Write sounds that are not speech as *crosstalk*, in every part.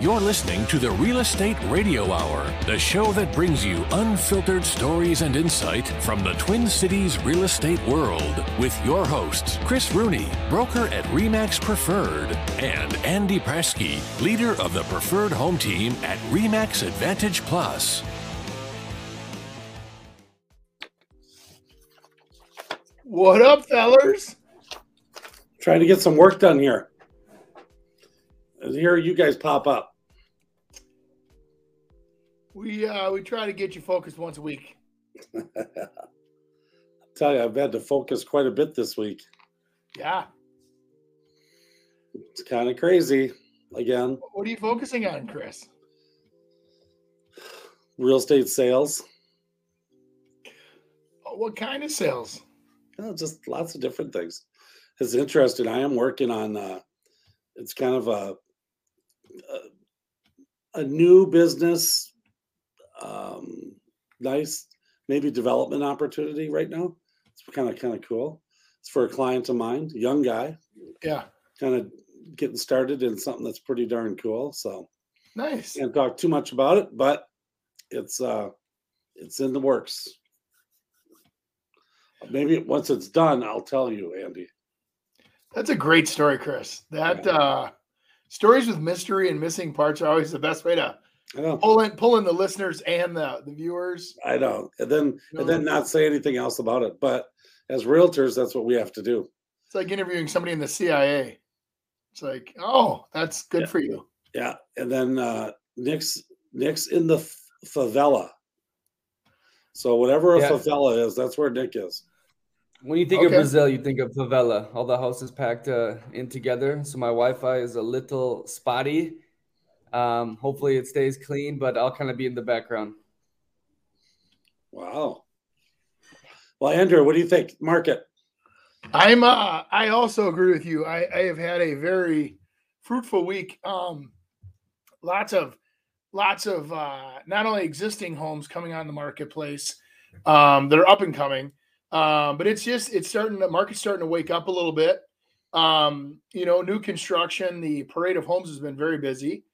You're listening to the Real Estate Radio Hour, the show that brings you unfiltered stories and insight from the Twin Cities real estate world with your hosts, Chris Rooney, broker at REMAX Preferred, and Andy Prasky, leader of the Preferred Home Team at REMAX Advantage Plus. What up, fellers? Trying to get some work done here. And here you guys pop up. We uh we try to get you focused once a week. *laughs* Tell you, I've had to focus quite a bit this week. Yeah. It's kind of crazy. Again, What are you focusing on, Chris? real estate sales. Oh, What kind of sales? Oh, just lots of different things. It's interesting. I am working on. Uh, it's kind of a a, a new business, um, nice maybe development opportunity right now. It's kind of kind of cool. It's for a client of mine, young guy, Yeah. kind of getting started in something that's pretty darn cool. So Nice. can't talk too much about it, but it's uh it's in the works. Maybe once it's done, I'll tell you, Andy. That's a great story, Chris. That Yeah. uh stories with mystery and missing parts are always the best way to I know, pull in pull in the listeners and the, the viewers. I know, and then No. and then not say anything else about it. But as realtors, that's what we have to do. It's like interviewing somebody in the CIA. It's like, oh, that's good Yeah. for you. Yeah, and then uh Nick's Nick's in the f- favela. So whatever a Yeah. favela is, that's where Nick is. When you think Okay. of Brazil, you think of favela. All the houses packed uh, in together. So my Wi-Fi is a little spotty. Um, hopefully it stays clean, but I'll kind of be in the background. Wow. Well, Andrew, what do you think? Market. I'm uh I also agree with you. I, I have had a very fruitful week. Um lots of lots of uh not only existing homes coming on the marketplace, um, that are up and coming. Um, but it's just it's starting the market's starting to wake up a little bit. Um, you know, new construction, the parade of homes has been very busy.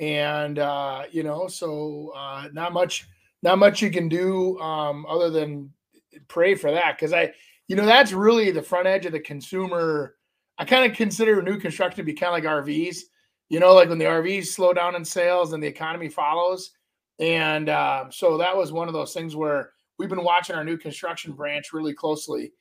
And uh, you know, so uh not much not much you can do um other than pray for that. Because I you know that's really the front edge of the consumer. I kind of consider new construction to be kind of like rvs you know like when the rvs slow down in sales and the economy follows. And um, so that was one of those things where we've been watching our new construction branch really closely.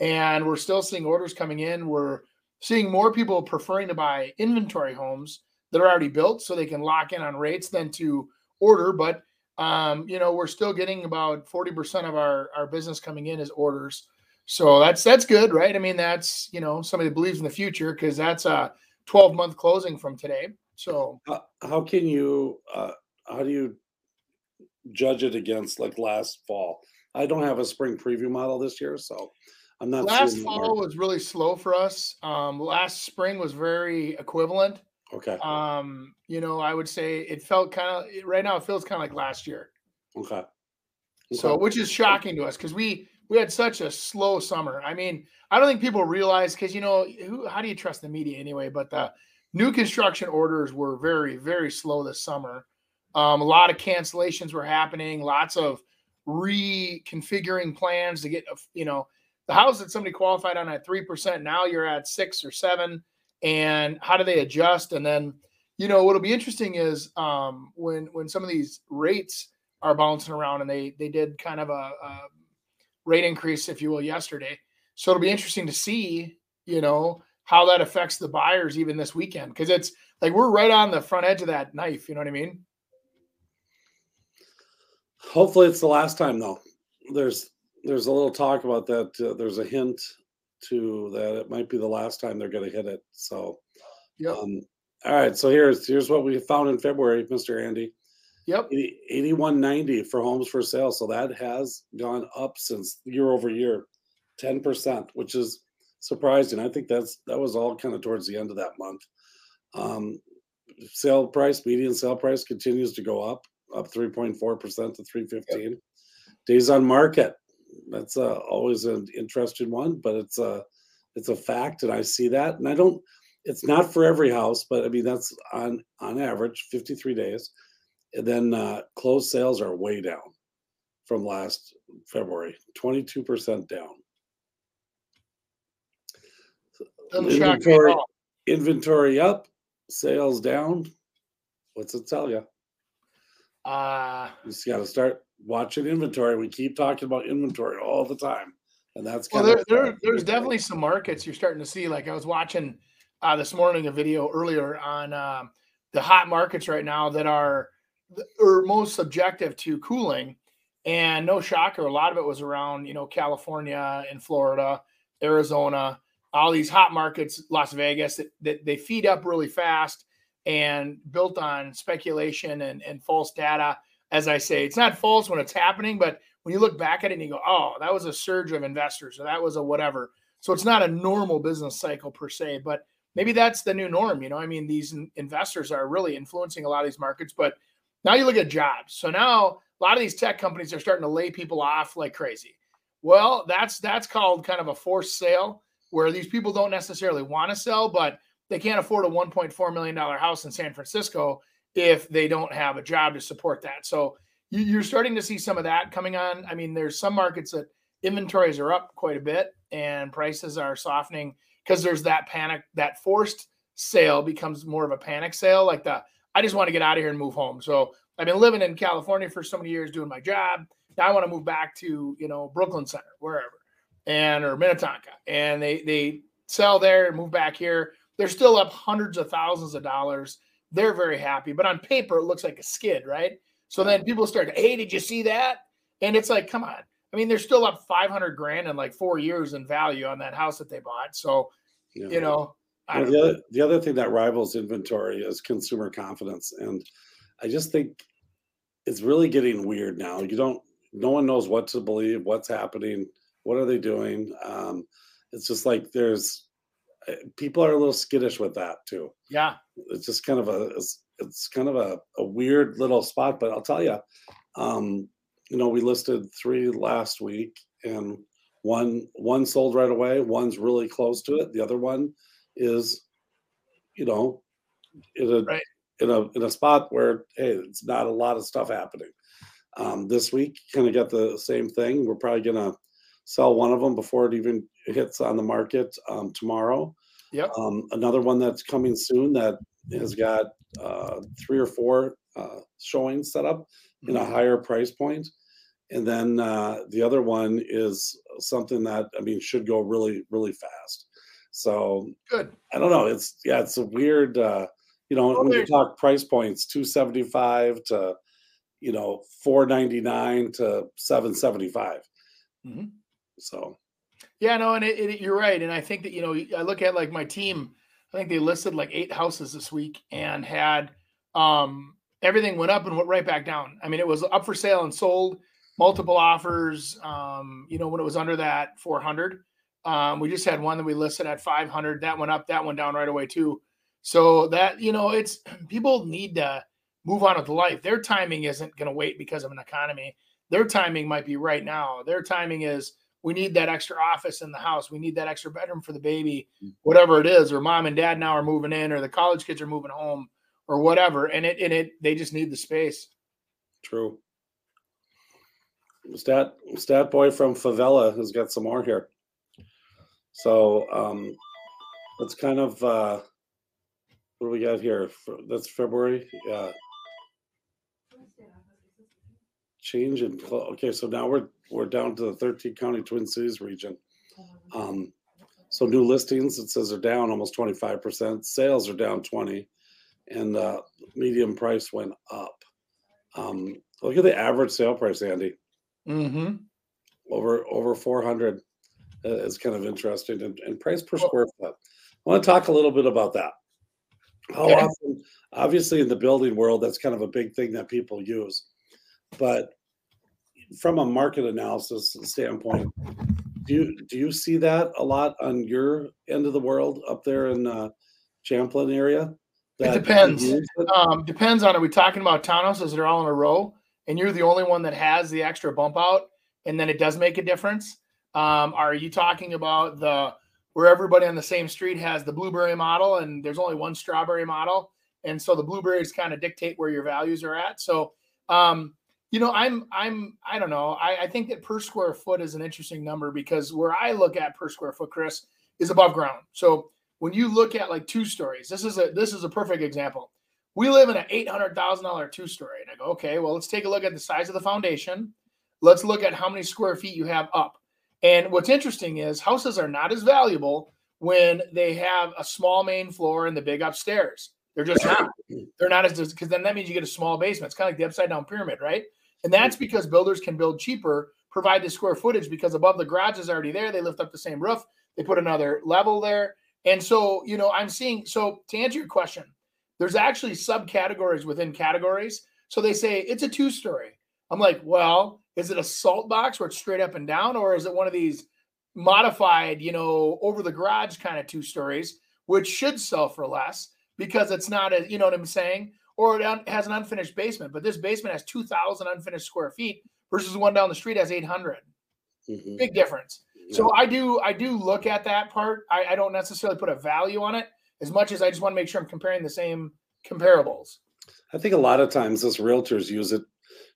And we're still seeing orders coming in. We're seeing more people preferring to buy inventory homes that are already built so they can lock in on rates than to order but um, you know we're still getting about 40% of our our business coming in as orders so that's that's good, right? I mean, that's you know somebody that believes in the future because that's a 12 month closing from today. So How, how can you uh how do you judge it against like last fall? I don't have a spring preview model this year, so I'm not last fall was really slow for us. Um, last spring was very equivalent. Okay. Um, you know, I would say it felt kind of right now. It feels kind of like last year. Okay. So, which is shocking to us because we we had such a slow summer. I mean, I don't think people realize because you know who, how do you trust the media anyway? But the new construction orders were very very slow this summer. Um, a lot of cancellations were happening. Lots of reconfiguring plans to get a- you know the house that somebody qualified on at three percent. Now you're at six or seven, and how do they adjust? And then you know what'll be interesting is um, when when some of these rates are bouncing around and they they did kind of a, a rate increase if you will yesterday so it'll be interesting to see you know how that affects the buyers even this weekend because it's like we're right on the front edge of that knife you know what i mean Hopefully, it's the last time though. There's there's a little talk about that. Uh, there's a hint to that it might be the last time they're going to hit it. So, yep um, all right. So here's here's what we found in February, Mr. Andy. yep 80 8190 for homes for sale. So that has gone up since year over year, 10%, which is surprising. I think that's that was all kind of towards the end of that month. Um, sale price, median sale price continues to go up, up 3.4% to 315. Days on market. That's uh, always an interesting one, but it's a it's a fact, and I see that, and I don't. it's not for every house, but I mean that's on on average 53 days. And then uh, closed sales are way down from last February, 22% down. Doesn't shock me at Inventory, inventory up, sales down. What's it tell you? Uh, You just got to start watching inventory. We keep talking about inventory all the time, and that's well, there, there, there's definitely some markets you're starting to see. Like I was watching uh, this morning a video earlier on um, the hot markets right now that are or most subjective to cooling. And no shocker, a lot of it was around you know California and Florida, Arizona, all these hot markets, Las Vegas that, that they feed up really fast and built on speculation and, and false data. As I say, it's not false when it's happening, but when you look back at it and you go, oh, that was a surge of investors or that was a whatever. So it's not a normal business cycle per se, but maybe that's the new norm. You know, I mean, these in- investors are really influencing a lot of these markets, but now you look at jobs. So now a lot of these tech companies are starting to lay people off like crazy. Well, that's that's called kind of a forced sale where these people don't necessarily want to sell, but they can't afford a 1.4 million dollar house in San Francisco if they don't have a job to support that. So you, you're starting to see some of that coming on. I mean, there's some markets that inventories are up quite a bit and prices are softening because there's that panic, that forced sale becomes more of a panic sale. Like the, I just want to get out of here and move home. So I've been living in California for so many years doing my job. Now I want to move back to, you know, Brooklyn Center, wherever, and or Minnetonka. And they they sell there and move back here. They're still up hundreds of thousands of dollars. They're very happy. But on paper, it looks like a skid, right? So then people start, hey, did you see that? And it's like, come on. I mean, they're still up 500 grand in like four years in value on that house that they bought. So, you you know, I Well, the other the other thing that rivals inventory is consumer confidence, and I just think it's really getting weird now. You don't, no one knows what to believe, what's happening, what are they doing. Um, it's just like there's people are a little skittish with that too. yeah. It's just kind of a it's, it's kind of a, a weird little spot. But I'll tell you, um, you know, we listed three last week, and one one sold right away. One's really close to it. The other one is, you know, in a Right. in a in a spot where hey, it's not a lot of stuff happening. Um, this week, kind of got the same thing. We're probably gonna sell one of them before it even hits on the market um, tomorrow. Yep. Um, another one that's coming soon that has got uh, three or four uh, showings set up in a higher price point. And then uh, the other one is something that I mean should go really, really fast. So Good. I don't know. It's yeah, it's a weird. Uh, you know, when you talk price points, two seventy five to, you know, four ninety nine to seven seventy five. Mhm. So Yeah, no, and it, it, you're right. And I think that, you know, I look at like my team, I think they listed like eight houses this week and had um, everything went up and went right back down. I mean, it was up for sale and sold, multiple offers. Um, you know, when it was under that 400, um, we just had one that we listed at 500. That went up, that went down right away too. So that, you know, it's *clears throat* people need to move on with life. Their timing isn't going to wait because of an economy. Their timing might be right now. Their timing is, we need that extra office in the house. We need that extra bedroom for the baby, whatever it is, or mom and dad now are moving in, or the college kids are moving home, or whatever. And it and it they just need the space. true. Stat Stat Boy from Favela has got some more here. So um that's kind of uh what do we got here? That's February. Yeah. Change in clo- okay, so now we're we're down to the 13 county Twin Cities region. Um so new listings, it says are down almost 25%. Sales are down 20 and uh medium price went up. Um look at the average sale price, Andy Mm-hmm. over over 400 uh, is kind of interesting and, and price per square foot i want to talk a little bit about that how Okay. often obviously in the building world that's kind of a big thing that people use but from a market analysis standpoint do you do you see that a lot on your end of the world up there in uh Champlin area that you depends. Um, depends on are we talking about townhouses that are all in a row, and you're the only one that has the extra bump out, and then it does make a difference. Um, are you talking about the where everybody on the same street has the blueberry model and there's only one strawberry model. And so the blueberries kind of dictate where your values are at. So, um, you know, I'm, I'm, I don't know. I, I think that per square foot is an interesting number because where I look at per square foot, Chris, is above ground. So when you look at like two stories, this is a, this is a perfect example. We live in an $800,000 two story. And I go, okay, well, let's take a look at the size of the foundation. Let's look at how many square feet you have up. And what's interesting is houses are not as valuable when they have a small main floor and the big upstairs. They're just not. They're not as because then that means you get a small basement. It's kind of like the upside down pyramid, right? And that's because builders can build cheaper, provide the square footage because above the garage is already there. They lift up the same roof, they put another level there. And so, you know, I'm seeing so to answer your question, there's actually subcategories within categories. So they say it's a two story. I'm like, well, is it a salt box where it's straight up and down, or is it one of these modified, you know, over the garage kind of two stories, which should sell for less because it's not a, you know what I'm saying? Or it has an unfinished basement, but this basement has 2,000 unfinished square feet versus the one down the street has 800. Mm-hmm. Big difference. Yeah. So I do, I do look at that part. I, I don't necessarily put a value on it as much as I just want to make sure I'm comparing the same comparables. I think a lot of times as realtors use it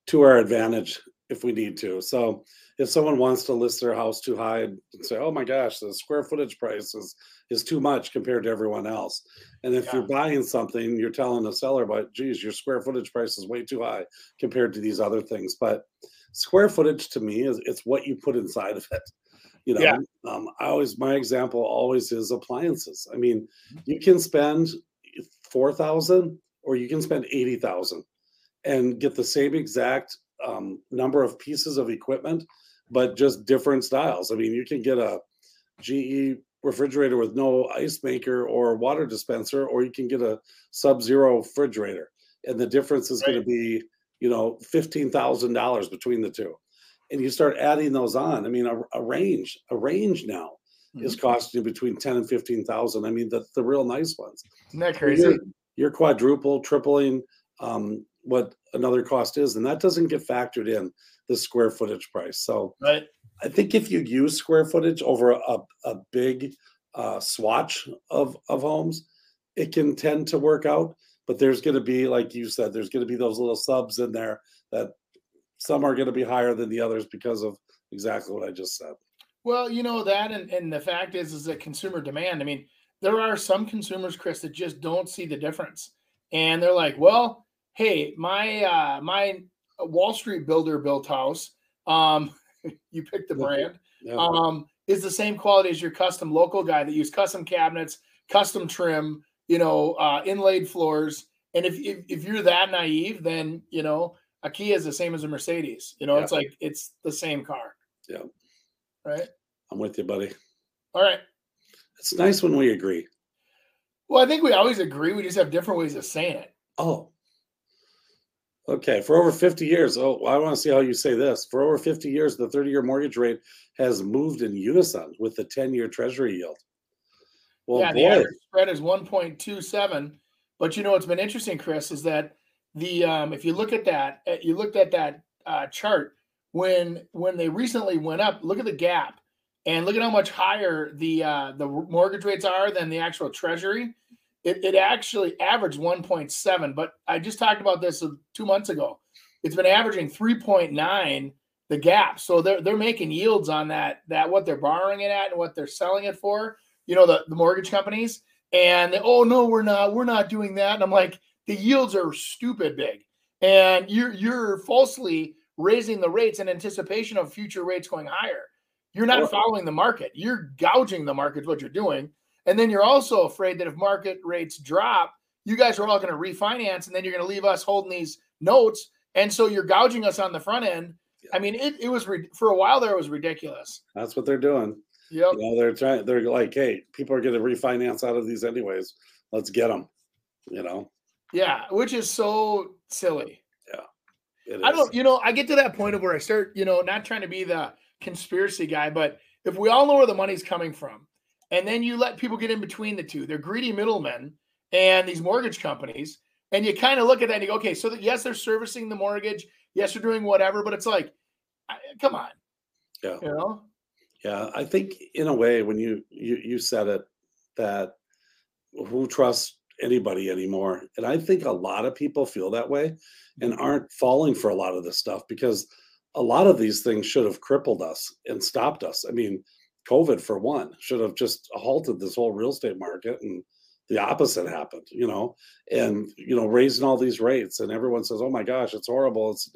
to our advantage if we need to. So if someone wants to list their house too high and say, "Oh my gosh, the square footage price is is too much compared to everyone else," and if yeah. you're buying something, you're telling the seller, "But geez, your square footage price is way too high compared to these other things." But square footage to me is it's what you put inside of it. You know, yeah. um, I always my example always is appliances. I mean, mm-hmm. you can spend four thousand or you can spend eighty thousand and get the same exact um, number of pieces of equipment, but just different styles. I mean, you can get a GE refrigerator with no ice maker or water dispenser, or you can get a sub-zero refrigerator, and the difference is right. going to be, you know, fifteen thousand dollars between the two. And you start adding those on. I mean, a, a range, a range now mm-hmm. is costing you between ten and fifteen thousand. I mean, the the real nice ones. Isn't that crazy? You're, you're quadruple, tripling um, what another cost is, and that doesn't get factored in the square footage price. So right. I think if you use square footage over a, a big uh, swatch of, of homes, it can tend to work out. But there's going to be, like you said, there's going to be those little subs in there that some are going to be higher than the others because of exactly what I just said. Well, you know that, and, and the fact is, is that consumer demand. I mean, there are some consumers, Chris, that just don't see the difference, and they're like, "Well, hey, my uh, my Wall Street builder built house, um, *laughs* you pick the brand, yeah. um, is the same quality as your custom local guy that use custom cabinets, custom trim, you know, uh, inlaid floors. And if, if, if you're that naive, then you know a Kia is the same as a Mercedes. You know, yeah. it's like it's the same car. Yeah. Right. I'm with you, buddy. All right. It's nice when we agree. Well, I think we always agree. We just have different ways of saying it. Oh, Okay, for over 50 years. Oh, I want to see how you say this. For over 50 years, the 30 year mortgage rate has moved in unison with the 10 year treasury yield. Well, yeah, boy. the average spread is 1.27. But you know what's been interesting, Chris, is that the um, if you look at that, uh, you looked at that uh, chart when when they recently went up. Look at the gap, and look at how much higher the uh, the mortgage rates are than the actual treasury it, it actually averaged 1.7, but I just talked about this uh, two months ago. It's been averaging 3.9 the gap. So they're they're making yields on that that what they're borrowing it at and what they're selling it for. You know the the mortgage companies and they, oh no we're not we're not doing that. And I'm like the yields are stupid big, and you're you're falsely raising the rates in anticipation of future rates going higher. You're not following the market. You're gouging the market. What you're doing and then you're also afraid that if market rates drop, you guys are all going to refinance and then you're going to leave us holding these notes. And so you're gouging us on the front end. Yeah. I mean, it, it was re- for a while there, it was ridiculous. That's what they're doing. Yep. You know, they're trying, they're like, hey, people are going to refinance out of these anyways. Let's get them, you know? Yeah, which is so silly. Yeah. I don't, you know, I get to that point of where I start, you know, not trying to be the conspiracy guy, but if we all know where the money's coming from, and then you let people get in between the two. They're greedy middlemen and these mortgage companies. And you kind of look at that and you go, okay, so that, yes, they're servicing the mortgage. Yes, they're doing whatever, but it's like, come on. Yeah. You know? Yeah, I think in a way when you you you said it that who trusts anybody anymore, and I think a lot of people feel that way and mm-hmm. aren't falling for a lot of this stuff because a lot of these things should have crippled us and stopped us. I mean, COVID for one should have just halted this whole real estate market and the opposite happened, you know, and you know, raising all these rates and everyone says, "Oh my gosh, it's horrible. It's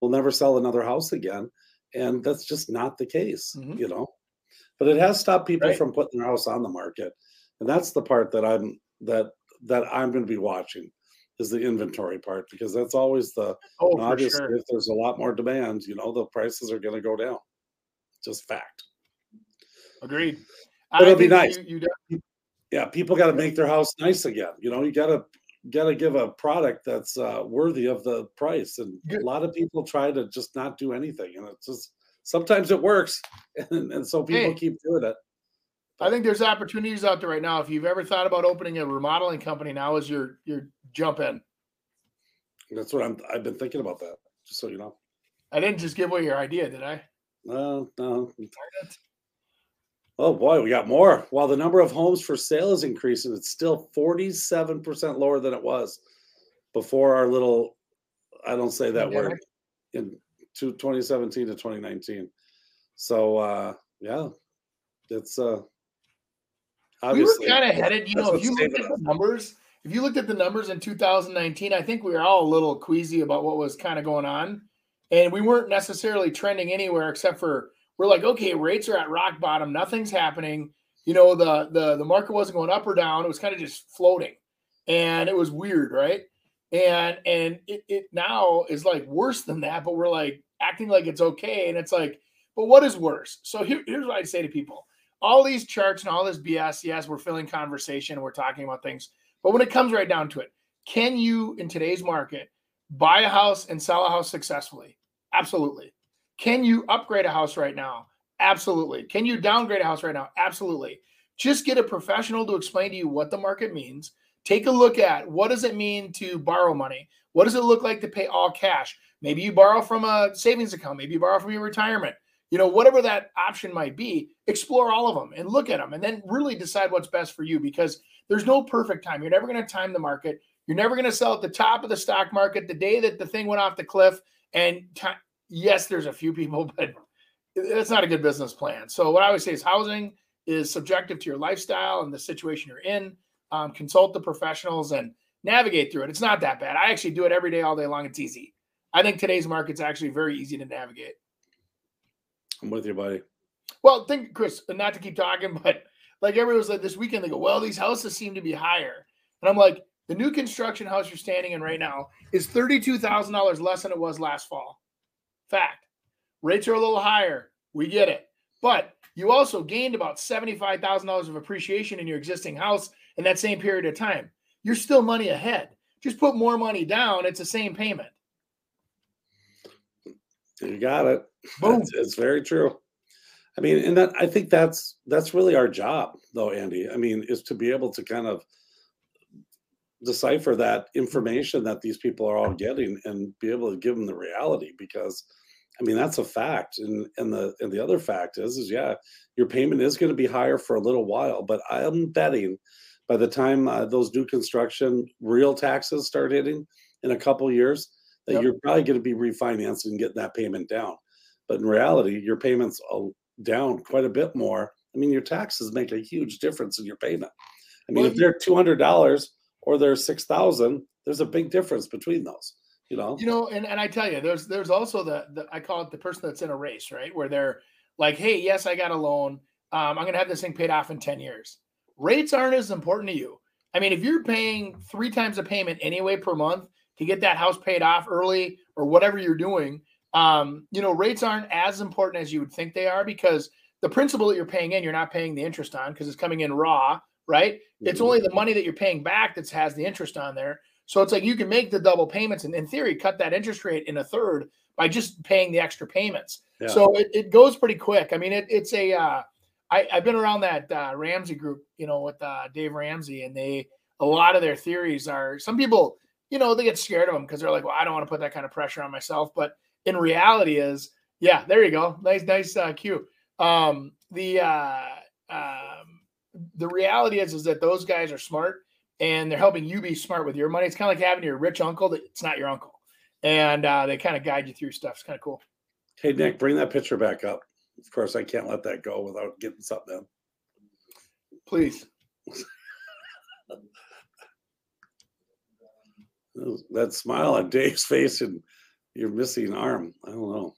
we'll never sell another house again." And that's just not the case, mm-hmm. you know. But it has stopped people right. from putting their house on the market. And that's the part that I'm that that I'm going to be watching is the inventory part because that's always the oh, obviously sure. if there's a lot more demand, you know, the prices are going to go down. Just fact. Agreed. But it'll be nice. You, you yeah, people got to make their house nice again. You know, you got to got to give a product that's uh, worthy of the price. And Good. a lot of people try to just not do anything, and it's just sometimes it works, *laughs* and, and so people hey, keep doing it. I think there's opportunities out there right now. If you've ever thought about opening a remodeling company, now is your your jump in. That's what I'm. I've been thinking about that. Just so you know. I didn't just give away your idea, did I? No, no. Oh boy, we got more. While the number of homes for sale is increasing, it's still 47% lower than it was before our little, I don't say that word, in 2017 to 2019. So, uh, yeah, it's uh, obviously. We were kind of headed, you know, if you looked at the numbers, if you looked at the numbers in 2019, I think we were all a little queasy about what was kind of going on. And we weren't necessarily trending anywhere except for we're like, okay, rates are at rock bottom, nothing's happening. You know, the the the market wasn't going up or down; it was kind of just floating, and it was weird, right? And and it, it now is like worse than that, but we're like acting like it's okay, and it's like, but what is worse? So here, here's what I say to people: all these charts and all this BS, yes, we're filling conversation, we're talking about things, but when it comes right down to it, can you in today's market buy a house and sell a house successfully? Absolutely. Can you upgrade a house right now? Absolutely. Can you downgrade a house right now? Absolutely. Just get a professional to explain to you what the market means. Take a look at what does it mean to borrow money? What does it look like to pay all cash? Maybe you borrow from a savings account, maybe you borrow from your retirement. You know, whatever that option might be, explore all of them and look at them and then really decide what's best for you because there's no perfect time. You're never going to time the market. You're never going to sell at the top of the stock market the day that the thing went off the cliff and yes, there's a few people, *laughs* but it's not a good business plan. So what I would say is housing is subjective to your lifestyle and the situation you're in. Um, consult the professionals and navigate through it. It's not that bad. I actually do it every day, all day long. It's easy. I think today's market's actually very easy to navigate. I'm with you, buddy. Well, think, Chris, not to keep talking, *laughs* but like everyone was like this weekend, they go, well, these houses seem to be higher. And I'm like, the new construction house you're standing in right now is $32,000 less than it was last fall. Fact. Rates are a little higher. We get it. But you also gained about $75,000 of appreciation in your existing house in that same period of time. You're still money ahead. Just put more money down, it's the same payment. You got it. Boom. It's, it's very true. I mean, and that I think that's that's really our job, though, Andy. I mean, is to be able to kind of decipher that mm-hmm. information that these people are all getting and be able to give them the reality because I mean that's a fact and and the and the other fact is is yeah your payment is going to be higher for a little while but I'm betting by the time uh, those new construction real taxes start hitting in a couple years that yep. you're probably going to be refinancing and getting that payment down but in reality your payments are down quite a bit more I mean your taxes make a huge difference in your payment I mean well, if they're $200 or there's 6,000, there's a big difference between those. You know, you know, and, and I tell you, there's there's also the, the I call it the person that's in a race, right? Where they're like, hey, yes, I got a loan. Um, I'm gonna have this thing paid off in 10 years. Rates aren't as important to you. I mean, if you're paying three times a payment anyway per month to get that house paid off early or whatever you're doing, um, you know, rates aren't as important as you would think they are because the principal that you're paying in, you're not paying the interest on because it's coming in raw right? Mm-hmm. It's only the money that you're paying back that has the interest on there. So it's like you can make the double payments and in theory cut that interest rate in a third by just paying the extra payments. Yeah. So it, it goes pretty quick. I mean, it, it's a uh, I, I've been around that uh, Ramsey group, you know, with uh, Dave Ramsey, and they a lot of their theories are some people, you know, they get scared of them because they're like, well, I don't want to put that kind of pressure on myself. But in reality, is yeah, there you go, nice, nice uh, cue. Um, the uh, um, the reality is is that those guys are smart and they're helping you be smart with your money. It's kind of like having your rich uncle that it's not your uncle, and uh, they kind of guide you through stuff. It's kind of cool. Hey Nick, bring that picture back up. Of course, I can't let that go without getting something in. Please. *laughs* that smile on Dave's face and your missing arm. I don't know.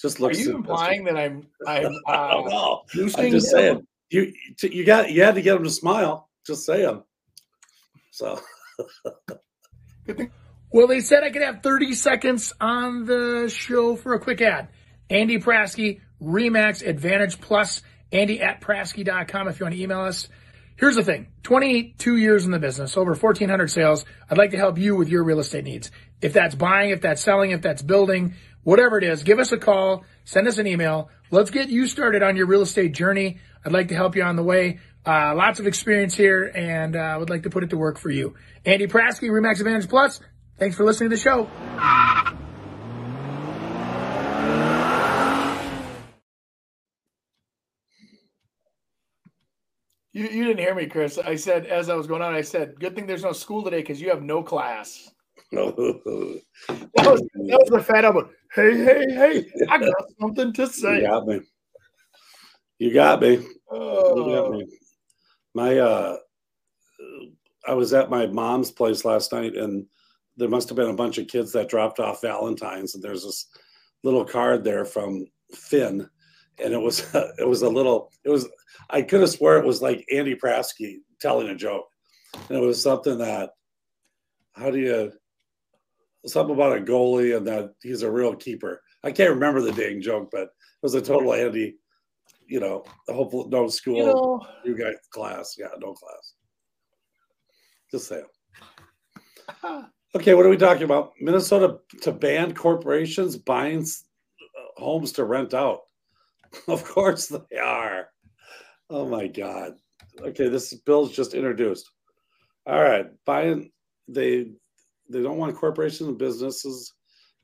Just looks. Are you implying that I'm *laughs* I'm I don't uh, know. I'm just him? saying. You you got you had to get him to smile. Just say saying. So Good thing. Well, they said I could have 30 seconds on the show for a quick ad. Andy Prasky, Remax Advantage Plus, Andy at Prasky.com if you want to email us. Here's the thing 22 years in the business, over 1,400 sales. I'd like to help you with your real estate needs. If that's buying, if that's selling, if that's building, whatever it is, give us a call, send us an email. Let's get you started on your real estate journey. I'd like to help you on the way. Uh, lots of experience here and uh, would like to put it to work for you. Andy Prasky, Remax Advantage Plus. Thanks for listening to the show. You, you didn't hear me, Chris. I said, as I was going on, I said, good thing there's no school today because you have no class. no. *laughs* That was, that was the fat up. one. Hey, hey, hey, I got *laughs* something to You say. got me. You got me. You got Oh, me. My uh I was at my mom's place last night and there must have been a bunch of kids that dropped off Valentine's and there's this little card there from Finn and it was *laughs* it was a little it was I could have swore it was like Andy Prasky telling a joke. And it was something that how do you something about a goalie and that he's a real keeper. I can't remember the dang joke, but it was a total Andy, you know, hopefully no school, you know, you got class. Yeah, no class. Just saying. *laughs* Okay, what are we talking about? Minnesota to ban corporations buying uh, homes to rent out. *laughs* Of course they are. Oh my God. Okay, this bill's just introduced. All right, buying they they don't want corporations and businesses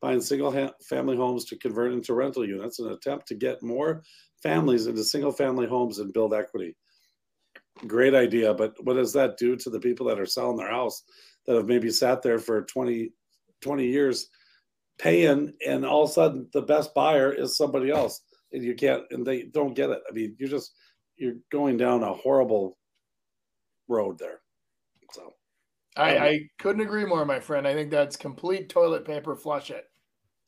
buying single ha- family homes to convert into rental units, an attempt to get more families into single family homes and build equity. Great idea, but what does that do to the people that are selling their house that have maybe sat there for 20, 20 years paying and all of a sudden the best buyer is somebody else and you can't and they don't get it. I mean, you're just you're going down a horrible road there. So I, um, I couldn't agree more, my friend. I think that's complete toilet paper. Flush it.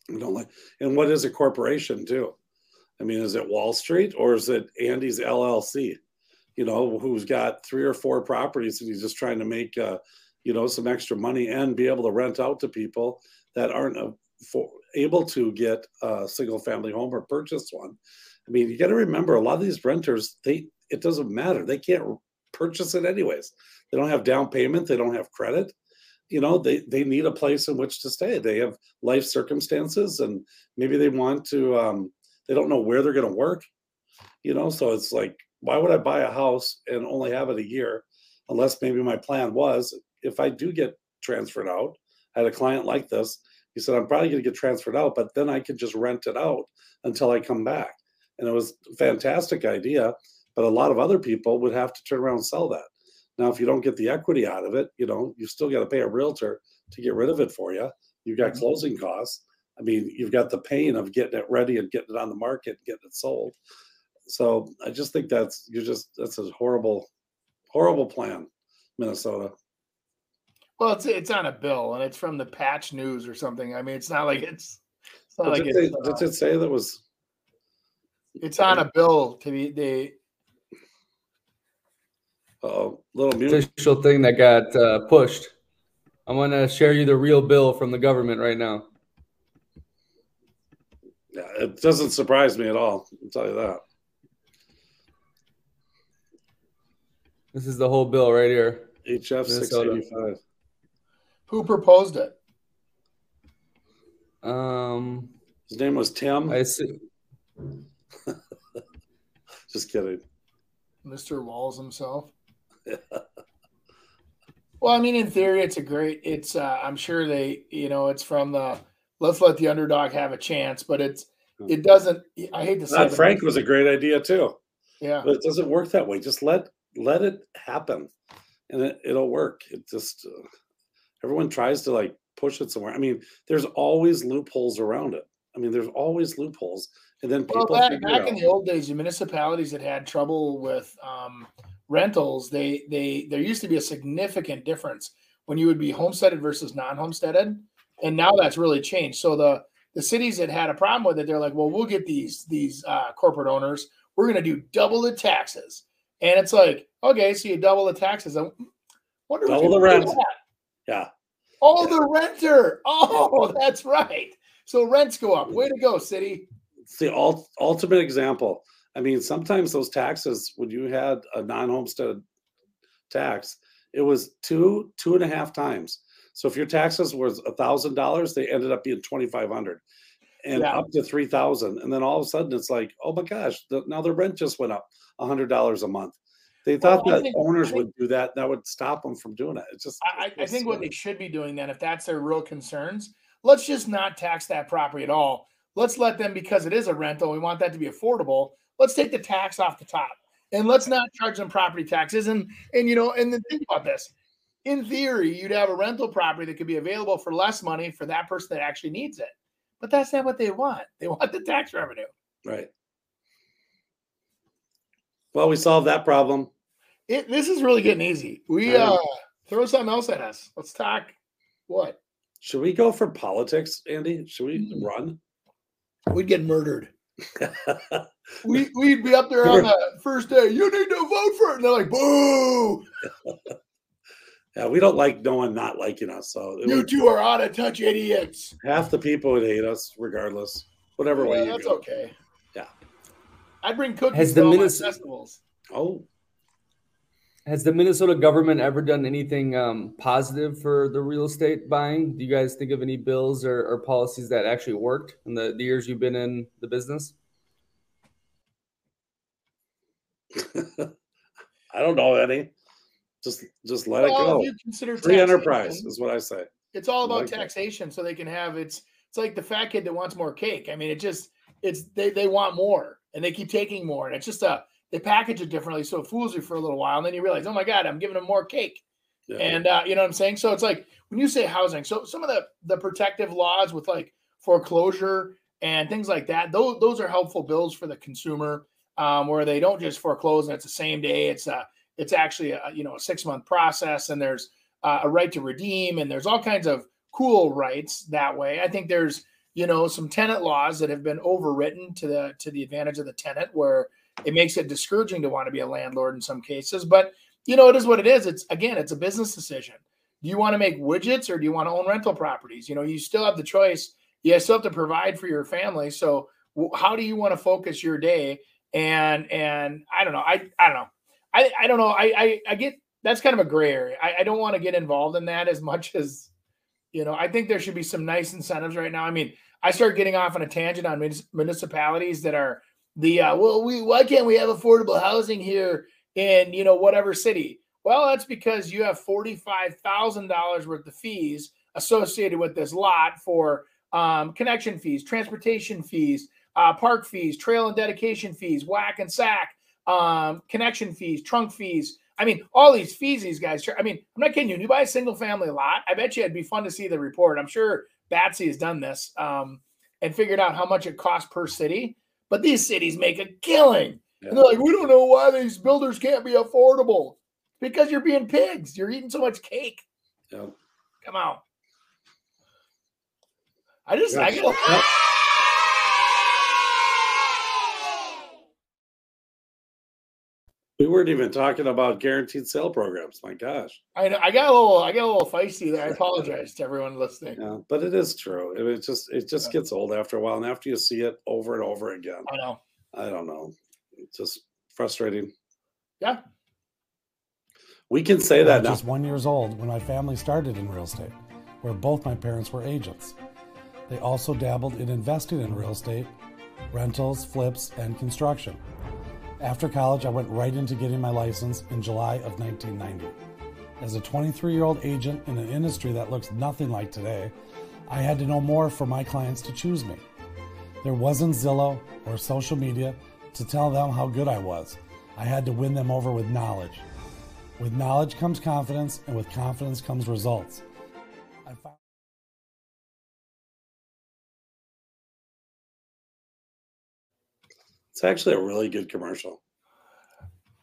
I don't like and what is a corporation too? I mean, is it Wall Street or is it Andy's LLC? You know, who's got three or four properties and he's just trying to make uh, you know, some extra money and be able to rent out to people that aren't uh, for, able to get a single family home or purchase one. I mean, you got to remember a lot of these renters, they it doesn't matter. They can't purchase it anyways. They don't have down payment, they don't have credit. You know, they they need a place in which to stay. They have life circumstances and maybe they want to um they don't know where they're going to work. You know, so it's like why would I buy a house and only have it a year unless maybe my plan was if I do get transferred out, I had a client like this. He said, I'm probably going to get transferred out, but then I could just rent it out until I come back. And it was a fantastic idea, but a lot of other people would have to turn around and sell that. Now, if you don't get the equity out of it, you know, you still got to pay a realtor to get rid of it for you. You've got Mhm. closing costs. I mean, you've got the pain of getting it ready and getting it on the market, getting it sold. So I just think that's you're just that's a horrible, horrible plan, Minnesota. Well, it's it's on a bill and it's from the Patch News or something. I mean, it's not like it's it's not But like did, it's, they, uh, did it say that was it's on a bill to be they uh, little mute? Official thing that got uh, pushed. I'm gonna share you the real bill from the government right now. Yeah, it doesn't surprise me at all. I'll tell you that. This is the whole bill right here. HF six Minnesota. eighty five. who proposed it? Um, His name was Tim. I see. *laughs* Just kidding. Mr. Walz himself. *laughs* Well, I mean, in theory, it's a great. It's uh, I'm sure they, you know, it's from the let's let the underdog have a chance, but it's it doesn't. I hate to say, Dodd-Frank was a great idea too, yeah. but it doesn't work that way. Just let let it happen, and it, it'll work. It just uh, everyone tries to like push it somewhere. I mean, there's always loopholes around it. I mean, there's always loopholes, and then Well, people back, back in the old days, the municipalities that had trouble with um, rentals, they they there used to be a significant difference when you would be homesteaded versus non-homesteaded, and now that's really changed. So the the cities that had a problem with it, they're like, well, we'll get these these uh, corporate owners. We're going to do double the taxes, and it's like, okay, so you double the taxes. I wonder Double the rent. yeah, Oh, the renter. Oh, *laughs* that's right. So rents go up. Way to go, city. it's the ult- ultimate example. I mean, sometimes those taxes, when you had a non-homestead tax, it was two, two and a half times. So if your taxes was a thousand dollars, they ended up being twenty five hundred, and Yeah. up to three thousand. And then all of a sudden, it's like, oh my gosh, the, now the rent just went up a hundred dollars a month. They thought Well, that think- owners think- would do that. That would stop them from doing it. It's just. I, I- I it's think what they should be doing then, if that's their real concerns, let's just not tax that property at all. Let's let them because it is a rental. We want that to be affordable. Let's take the tax off the top, and let's not charge them property taxes. And and you know, and then think about this. In theory, you'd have a rental property that could be available for less money for that person that actually needs it. But that's not what they want. They want the tax revenue. right. Well, we solved that problem. It, this is really getting easy. We uh, throw something else at us. Let's talk. What? Should we go for politics, Andy? Should we Mm. run? We'd get murdered. *laughs* we we'd be up there on the first day. You need to vote for it. And they're like, boo! *laughs* Yeah, we don't like no one not liking us. So You would- two are out of touch idiots. half the people would hate us, regardless, whatever way Yeah, you that's go. okay. Yeah. I'd bring cookies Has to the all my festivals. Oh, Has the Minnesota government ever done anything um, positive for the real estate buying? Do you guys think of any bills or, or policies that actually worked in the, the years you've been in the business? *laughs* I don't know any. Just just let Well, it go. you consider Free taxation, enterprise is what I say. It's all about like that. taxation, so they can have it's. It's like the fat kid that wants more cake. I mean, it just it's they they want more, and they keep taking more, and it's just a they package it differently, so it fools you for a little while, and then you realize, oh my god, I'm giving them more cake. Yeah. And uh, you know what I'm saying? So it's like when you say housing, so some of the the protective laws with like foreclosure and things like that, those those are helpful bills for the consumer, um, where they don't just foreclose and it's the same day. It's a it's actually a you know a six month process, and there's uh, a right to redeem, and there's all kinds of cool rights that way. I think there's you know some tenant laws that have been overwritten to the to the advantage of the tenant, where it makes it discouraging to want to be a landlord in some cases, but you know, it is what it is. It's again, it's a business decision. Do you want to make widgets or do you want to own rental properties? You know, you still have the choice. You still have to provide for your family. So, how do you want to focus your day? And and I don't know. I I don't know. I I don't know. I I, I get that's kind of a gray area. I, I don't want to get involved in that as much as you know. I think there should be some nice incentives right now. I mean, I start getting off on a tangent on municipalities that are the uh, well, we why can't we have affordable housing here? in you know whatever city well that's because you have $45000 worth of fees associated with this lot for um, connection fees transportation fees uh, park fees trail and dedication fees WAC and SAC um, connection fees trunk fees i mean all these fees these guys i mean i'm not kidding you you buy a single family lot i bet you it'd be fun to see the report i'm sure batsy has done this um, and figured out how much it costs per city but these cities make a killing and they're like, we don't know why these builders can't be affordable. Because you're being pigs. You're eating so much cake. Yeah. Come on. I just, I Yes. get, We weren't even talking about guaranteed sale programs. My gosh. I, know- I got a little, I got a little feisty there. I *laughs* apologize to everyone listening. Yeah, but it is true. It, it just it just Yeah. gets old after a while, and after you see it over and over again, I know. I don't know. It's just frustrating. Yeah. We can say I that was now. just one years old when my family started in real estate, where both my parents were agents. They also dabbled in investing in real estate, rentals, flips, and construction. After college, I went right into getting my license in July of 1990. As a 23 year old agent in an industry that looks nothing like today, I had to know more for my clients to choose me. There wasn't Zillow or social media to tell them how good I was. I had to win them over with knowledge. With knowledge comes confidence, and with confidence comes results. It's actually a really good commercial.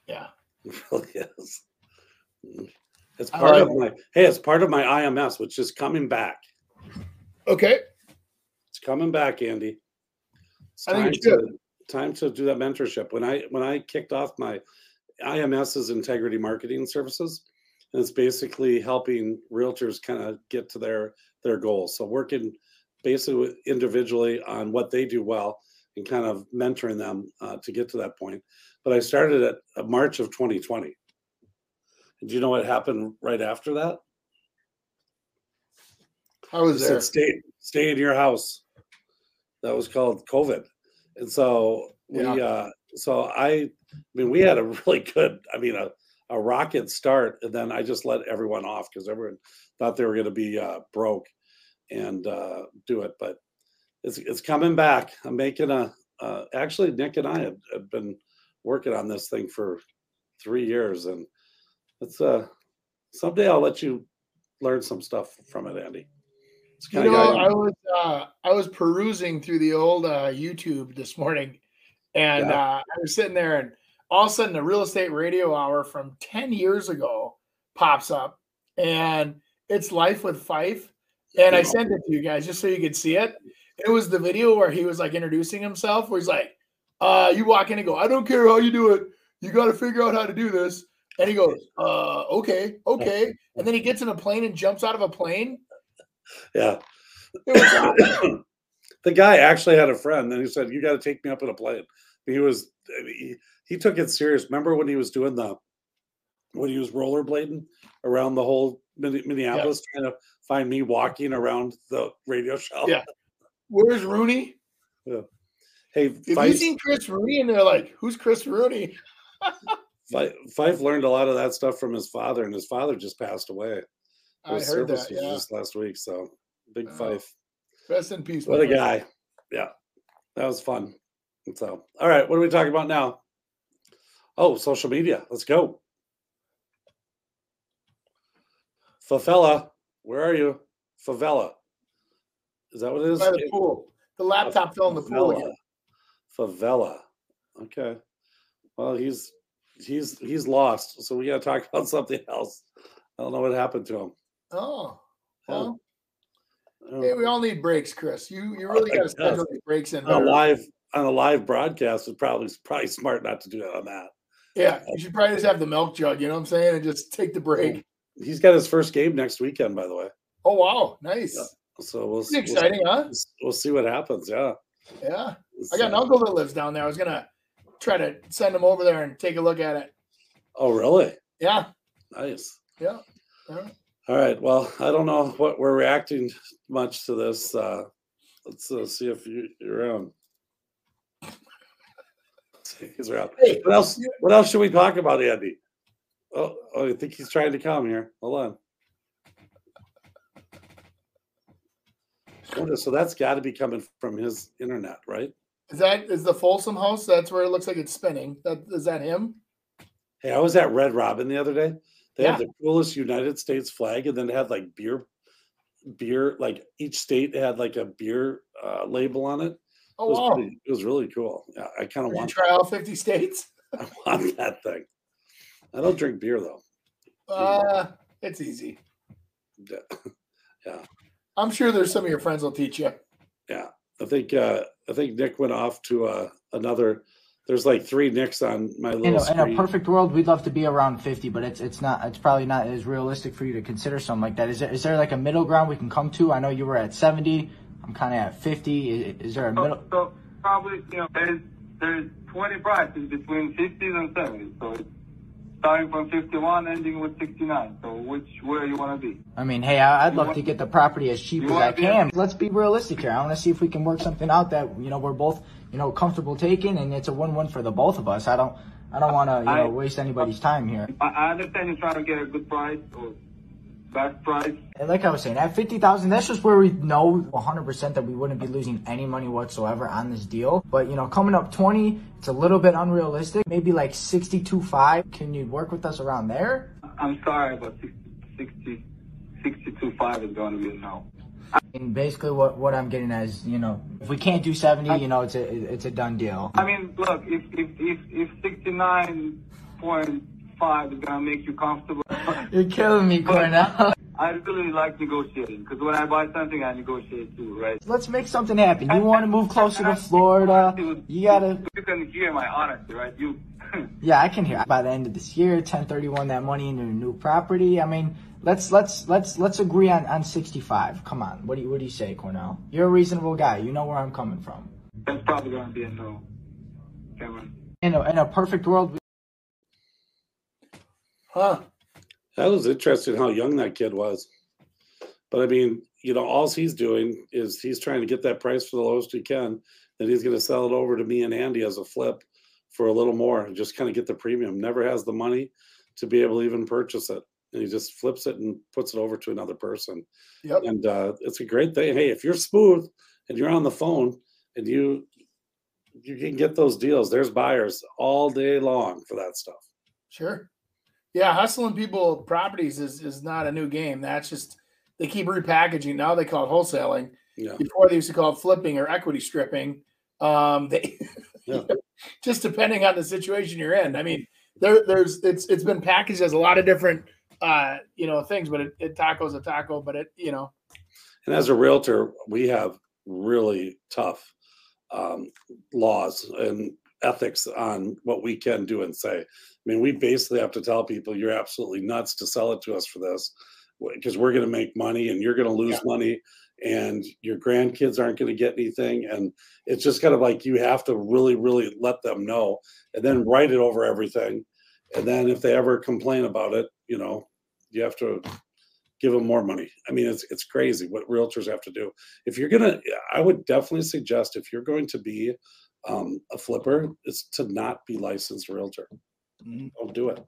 Yeah. *laughs* It really is. Mm. It's part like of my hey, it's part of my IMS, which is coming back. Okay. It's coming back, Andy. It's I think time it's good. to time to do that mentorship. When I when I kicked off my IMS is integrity marketing services, and it's basically helping realtors kind of get to their their goals. So working basically with- individually on what they do well and kind of mentoring them uh, to get to that point. But I started at uh, March of 2020. And do you know what happened right after that? I was there. said stay stay in your house. That was called COVID, and so we Yeah. uh so I I mean we had a *laughs* really good I mean a a rocket start, and then I just let everyone off because everyone thought they were going to be uh, broke and uh, do it, but it's it's coming back. I'm making a uh, actually Nick and I have, have been working on this thing for three years, and it's uh someday I'll let you learn some stuff from it, Andy. You know, I was uh, I was perusing through the old uh, YouTube this morning, and Yeah. uh, I was sitting there, and all of a sudden, the real estate radio hour from ten years ago pops up, and it's Life with Fife, and I sent it to you guys just so you could see it. It was the video where he was like introducing himself, where he's like, uh, "You walk in and go, I don't care how you do it, you got to figure out how to do this." And he goes, uh, okay, okay. *laughs* And then he gets in a plane and jumps out of a plane. yeah. It was awesome. *coughs* the guy actually had a friend, and he said, "You got to take me up in a plane." He was he, he took it serious. Remember when he was doing the when he was rollerblading around the whole Min- Minneapolis, trying to find me walking around the radio show? Yeah. Where's Rooney? Yeah. Hey, Have you Fife, seen Chris Rooney? And they're like, who's Chris Rooney? *laughs* Fife, learned a lot of that stuff from his father, and his father just passed away. I heard that. Yeah. just last week. So big Oh, Fife. Rest in peace. What a friend. guy. Yeah. That was fun. So, all right. What are we talking about now? Oh, social media. Let's go. Favela. Where are you? Favela. Is that what it is? By the pool. The laptop fell in the pool Favela. again. Favela. Okay. Well, he's he's he's lost. So we got to talk *laughs* about something else. I don't know what happened to him. Oh, oh. Well, Oh. hey, we all need breaks, Chris. You you really got to *laughs* schedule these breaks in. on a live on a live broadcast is probably probably smart not to do that on that. Yeah, you should probably just have the milk jug. You know what I'm saying, and just take the break. He's got his first game next weekend, by the way. Oh wow, nice. Yeah. So we'll, we'll exciting, huh? we'll see what happens. Yeah, Yeah. I got an uncle that lives down there. I was gonna try to send him over there and take a look at it. Oh, really? Yeah. Nice. Yeah. yeah. All right. Well, I don't know what we're reacting much to this. Uh, let's uh, see if you, you're around. He's around. Hey, What else? What else should we talk about, Andy? Oh, oh, I think he's trying to come here. Hold on. So that's got to be coming from his internet, right? Is that is the Folsom House? That's where it looks like it's spinning. That is that him? Hey, I was at Red Robin the other day. They Yeah. had the coolest United States flag, and then they had like beer, beer. Like each state had like a beer uh, label on it. It Oh was, wow! pretty, it was really cool. Yeah, I kind of want, try all 50 states? *laughs* I want that thing. I don't drink beer though. Uh, it's easy. Yeah, *laughs* I'm sure there's some of your friends will teach you. yeah. I think uh, I think Nick went off to uh, another. There's like three Nicks on my little In a, in a perfect world, we'd love to be around 50, but it's it's not. It's probably not as realistic for you to consider something like that. Is there is there like a middle ground we can come to? I know you were at 70. I'm kind of at 50. Is, is there a middle? So, so probably, you know, there's there's 20 prices between 50s and 70s. So it's starting from 51, ending with 69. So which where you want to be? I mean, hey, I, I'd You love to get the property as cheap as I can. Let's be realistic here. I want to see if we can work something out that you know we're both you know comfortable taking, and it's a win-win for the both of us. I don't I don't want to you I- know waste anybody's time here. I, I understand you're trying to get a good price, or, best price. And like I was saying, at fifty thousand, that's just where we know one hundred percent that we wouldn't be losing any money whatsoever on this deal. But you know, coming up twenty, it's a little bit unrealistic. Maybe like sixty-two five. Can you work with us around there? I'm sorry, but 60, 62.5 is going to be a no. And basically, what what I'm getting at is, you know, if we can't do seventy, you know, it's a it's a done deal. I mean, look, if if if, if 69.5 is to make you comfortable, *laughs* You're killing me, Cornell. I really like negotiating because when I buy something, I negotiate too, right? Let's make something happen. You want to move closer to Florida? You gotta. *laughs* You can hear my honesty, right? You. *laughs* Yeah, I can hear. By the end of this year, 1031 that money into a new property. I mean, let's let's let's let's agree on on 65. Come on. What do you what do you say, Cornell? You're a reasonable guy. You know where I'm coming from. That's probably going to be a no, Cameron. In a in a perfect world, we- Huh. That was interesting how young that kid was. But I mean, you know, all he's doing is he's trying to get that price for the lowest he can. Then he's going to sell it over to me and Andy as a flip for a little more and just kind of get the premium. Never has the money to be able to even purchase it. And he just flips it and puts it over to another person. Yep. And uh, it's a great thing. Hey, if you're smooth and you're on the phone and you you can get those deals, there's buyers all day long for that stuff. Sure. Yeah, hustling people properties is is not a new game. That's just they keep repackaging. Now they call it wholesaling. Yeah. Before they used to call it flipping or equity stripping. Um, they *laughs* Yeah. *laughs* just depending on the situation you're in. I mean, there there's it's it's been packaged as a lot of different uh you know things, but it, it taco's a taco, but it you know And as a realtor, we have really tough um, laws and ethics on what we can do and say. I mean, we basically have to tell people you're absolutely nuts to sell it to us for this because we're going to make money and you're going to lose Yeah. money and your grandkids aren't going to get anything. And it's just kind of like you have to really, really let them know and then write it over everything. And then if they ever complain about it, you know, you have to give them more money. I mean, it's it's crazy what realtors have to do. If you're gonna, I would definitely suggest if you're going to be um, a flipper, is to not be licensed realtor. Mhm. Don't do it.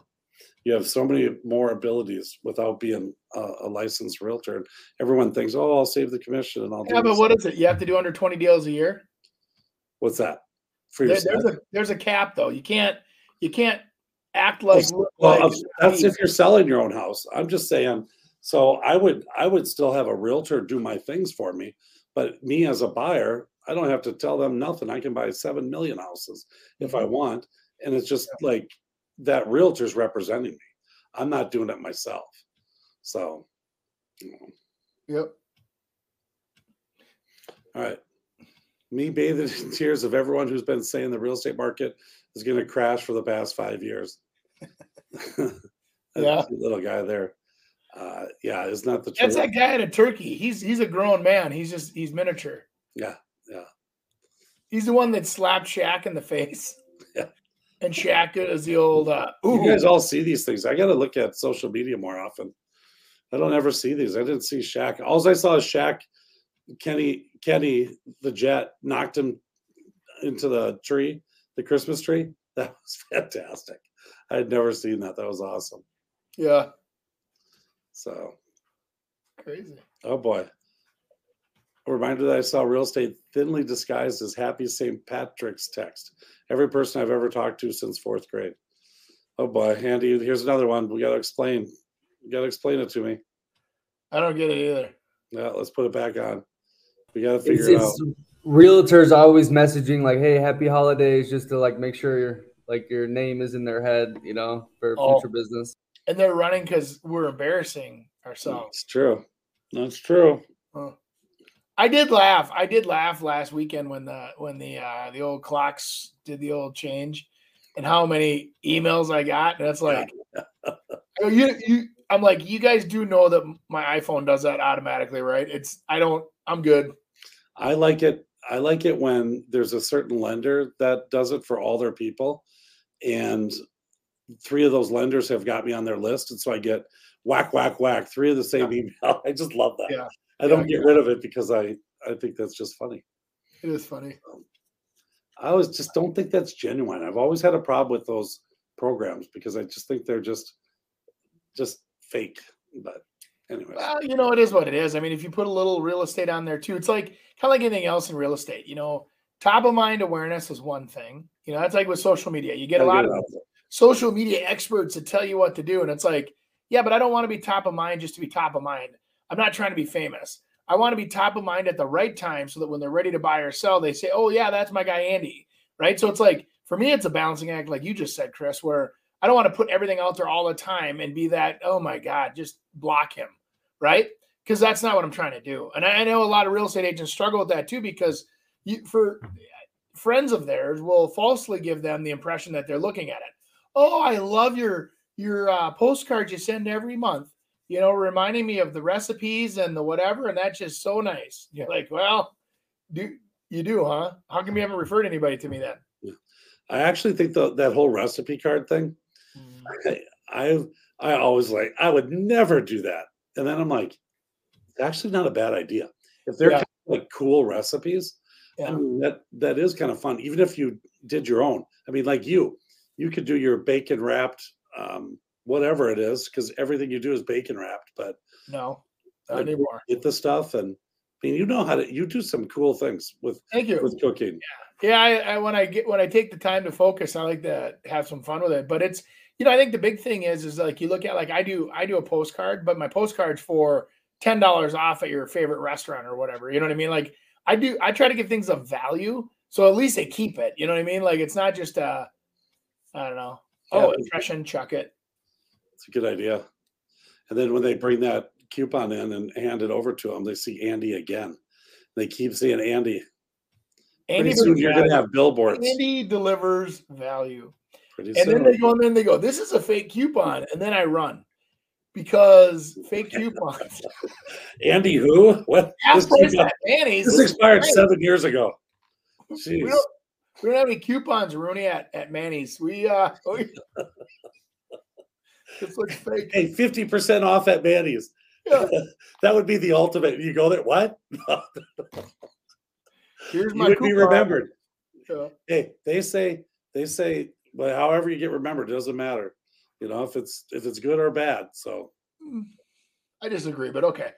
You have so many more abilities without being a, a licensed realtor. Everyone thinks, "Oh, I'll save the commission and I'll do." yeah, but this." what is it? You have to do under 20 deals a year. What's that? There, there's a there's a cap though. You can't you can't act like, Well, like that's if you're selling your own house. I'm just saying. So I would I would still have a realtor do my things for me, but me as a buyer, I don't have to tell them nothing. I can buy seven million houses if I want, and it's just like that realtor's representing me. I'm not doing it myself. So, you know, Yep. all right. Me bathing in tears of everyone who's been saying the real estate market is going to crash for the past five years. *laughs* Yeah. little guy there. Uh, yeah, it's not the That's truth. that guy in a turkey. He's he's a grown man. He's just he's miniature. Yeah, yeah. He's the one that slapped Shaq in the face. *laughs* Yeah. And Shaq is the old uh You guys all see these things. I got to look at social media more often. I don't ever see these. I didn't see Shaq. All I saw is Shaq, Kenny, Kenny, the jet knocked him into the tree, the Christmas tree. *laughs* That was fantastic. I had never seen that. That was awesome. yeah, So, crazy. oh boy. A reminder that I saw real estate thinly disguised as happy St. Patrick's text. Every person I've ever talked to since fourth grade. Oh boy, Andy, here's another one. We got to explain. You got to explain it to me. I don't get it either. Yeah, let's put it back on. We got to figure It's, it out. realtors always messaging like, "Hey, happy holidays," just to like make sure your like your name is in their head, you know, for Oh. future business. And they're running because we're embarrassing ourselves. It's true. That's true. I did laugh. I did laugh last weekend when the when the uh the old clocks did the old change and how many emails I got. And it's like *laughs* you you I'm like, you guys do know that my iPhone does that automatically, right? It's I don't I'm good. I like it. I like it when there's a certain lender that does it for all their people, and three of those lenders have got me on their list, and so I get whack, whack, whack, three of the same *laughs* email. I just love that. Yeah. I don't Yeah, get rid of it because I I think that's just funny. It is funny. I always just don't think that's genuine. I've always had a problem with those programs because I just think they're just just fake. But anyway, Well, you know, it is what it is. I mean, if you put a little real estate on there too, it's like kind of like anything else in real estate. You know, top of mind awareness is one thing. You know, that's like with social media. You get a lot of social media experts to tell you what to do, and it's like, yeah, but I don't want to be top of mind just to be top of mind. I'm not trying to be famous. I want to be top of mind at the right time so that when they're ready to buy or sell, they say, "Oh yeah, that's my guy Andy." Right? So it's like for me, it's a balancing act, like you just said, Chris, where I don't want to put everything out there all the time and be that, oh my God, just block him, right? Because that's not what I'm trying to do. And I, know a lot of real estate agents struggle with that too, because you, for friends of theirs will falsely give them the impression that they're looking at it. Oh, I love your your uh, postcards you send every month. You know, reminding me of the recipes and the whatever, and that's just so nice. You're like, well, do you do, huh? How come you haven't referred anybody to me then? I actually think the, that whole recipe card thing I, I I always like I would never do that, and then I'm like, it's actually not a bad idea if they're Yeah. kind of like cool recipes. I mean, that that is kind of fun, even if you did your own. I mean, like you, you could do your bacon wrapped, um, whatever it is, because everything you do is bacon wrapped. But No, not like, anymore. get the stuff, and I mean, you know how to. You do some cool things with Thank you. with cooking. Yeah, I, I when I get when I take the time to focus, I like to have some fun with it. But it's you know, I think the big thing is is like you look at like I do I do a postcard, but my postcard's for ten dollars off at your favorite restaurant or whatever. You know what I mean? Like I do I try to give things of value, so at least they keep it. You know what I mean? Like it's not just uh I don't know. Oh, Yeah. impression, chuck it. It's a good idea. And then when they bring that coupon in and hand it over to them, they see Andy again. They keep seeing Andy. Andy, Pretty soon you're going to have billboards. Andy delivers value. Pretty And then they go and then they go, this is a fake coupon. And then I run because fake *laughs* coupons. Andy who? What? This, coupon- this expired seven years ago. We don't, we don't have any coupons, Rooney, at, at Manny's. We uh *laughs* we, this looks fake. Hey, 50% off at Manny's. Yeah. *laughs* that would be the ultimate. You go there, what? *laughs* Here's you my would be remembered. Yeah. Hey, they say, they say, well, however you get remembered, doesn't matter. You know, if it's if it's good or bad. So hmm. I disagree, but okay.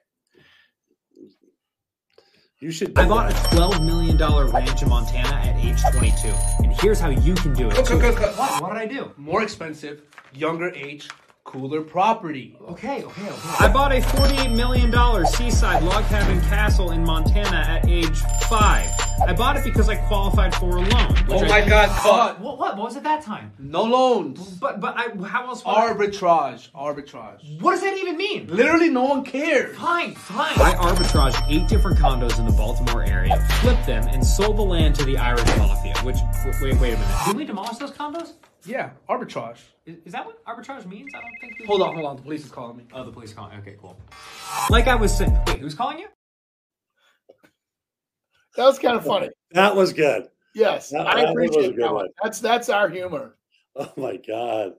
you should I bought a $12 million ranch in Montana at age 22. And here's how you can do it. Cut, too. cut, cut, cut. What? What did I do? More expensive, younger age, cooler property. Oh. Okay, okay, okay. I bought a $48 million seaside log cabin castle in Montana at age five. I bought it because I qualified for a loan. which Oh I- my God, cut. What, what? What was it that time? No loans. But but I how else? would I- Arbitrage. Arbitrage. What does that even mean? Literally, no one cares. Fine, fine. I arbitraged eight different condos in the Baltimore area, flipped them, and sold the land to the Irish Mafia. Which wait, wait, wait a minute. Did we demolish those condos? Yeah, arbitrage. Is, is that what arbitrage means? I don't think. We Hold on, hold on. The police is calling me. Oh, the police calling. Okay, cool. Like I was saying. Wait, who's calling you? That was kind of funny. That was good. Yes, That- I that was a appreciate good that one. one. That's that's our humor. Oh my God.